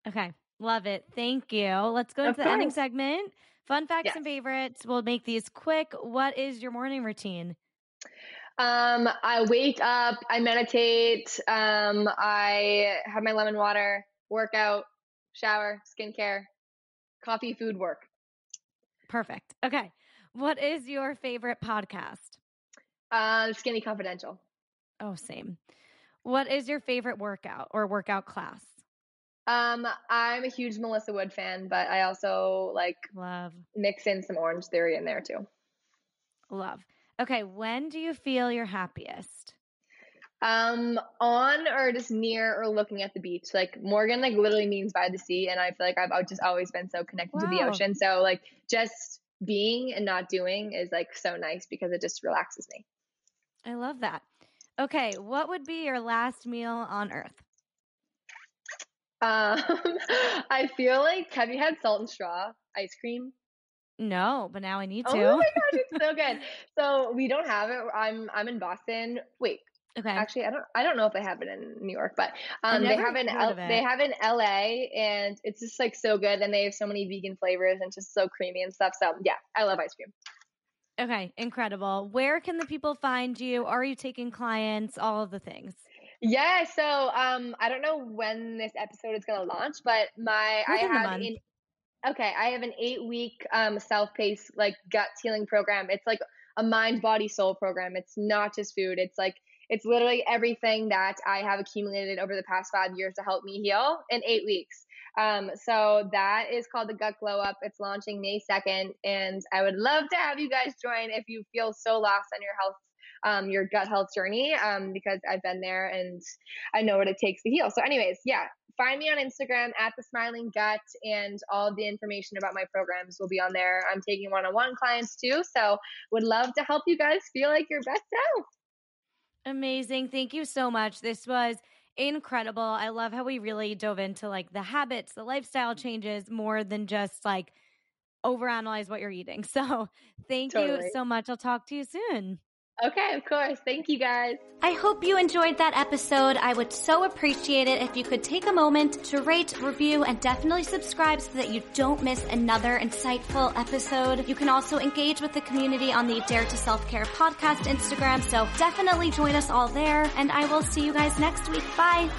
Okay. Love it. Thank you. Let's go into the ending segment. Fun facts Yes. and favorites. We'll make these quick. What is your morning routine? Um, I wake up, I meditate, um, I have my lemon water, workout, shower, skincare, coffee, food, work. Perfect. Okay. What is your favorite podcast? Uh, Skinny Confidential. Oh, same. What is your favorite workout or workout class? Um, I'm a huge Melissa Wood fan, but I also like Love. mix in some Orange Theory in there too. Love. Okay. When do you feel your happiest? Um, on or just near or looking at the beach. Like Morgan, like literally means by the sea, and I feel like I've just always been so connected to the ocean. So like just being and not doing is like so nice because it just relaxes me. I love that. Okay. What would be your last meal on earth? Um, (laughs) I feel like have you had salt and straw ice cream? No, but now I need to. Oh my gosh, it's so good. (laughs) So we don't have it. I'm I'm in Boston. Wait, okay. actually, I don't I don't know if they have it in New York, but um, they have it in L- they have it in LA, and it's just like so good, and they have so many vegan flavors and just so creamy and stuff. So yeah, I love ice cream. Okay. Incredible. Where can the people find you? Are you taking clients? All of the things. Yeah, so um, I don't know when this episode is gonna launch, but my Within I have month. Okay, I have an eight week um self-paced like gut healing program. It's like a mind, body, soul program. It's not just food. It's like it's literally everything that I have accumulated over the past five years to help me heal in eight weeks. Um, so that is called the Gut Glow Up. It's launching May 2nd, and I would love to have you guys join if you feel so lost on your health um, your gut health journey um, because I've been there and I know what it takes to heal. So, anyways, yeah, find me on Instagram at the Smiling Gut, and all the information about my programs will be on there. I'm taking one-on-one clients too, so would love to help you guys feel like your best self. Amazing. Thank you so much. This was incredible. I love how we really dove into like the habits, the lifestyle changes more than just like overanalyze what you're eating. (laughs) So thank totally. you so much. I'll talk to you soon. Okay, of course. Thank you guys. I hope you enjoyed that episode. I would so appreciate it if you could take a moment to rate, review, and definitely subscribe so that you don't miss another insightful episode. You can also engage with the community on the Dare to Self Care podcast Instagram, so definitely join us all there, and I will see you guys next week. Bye.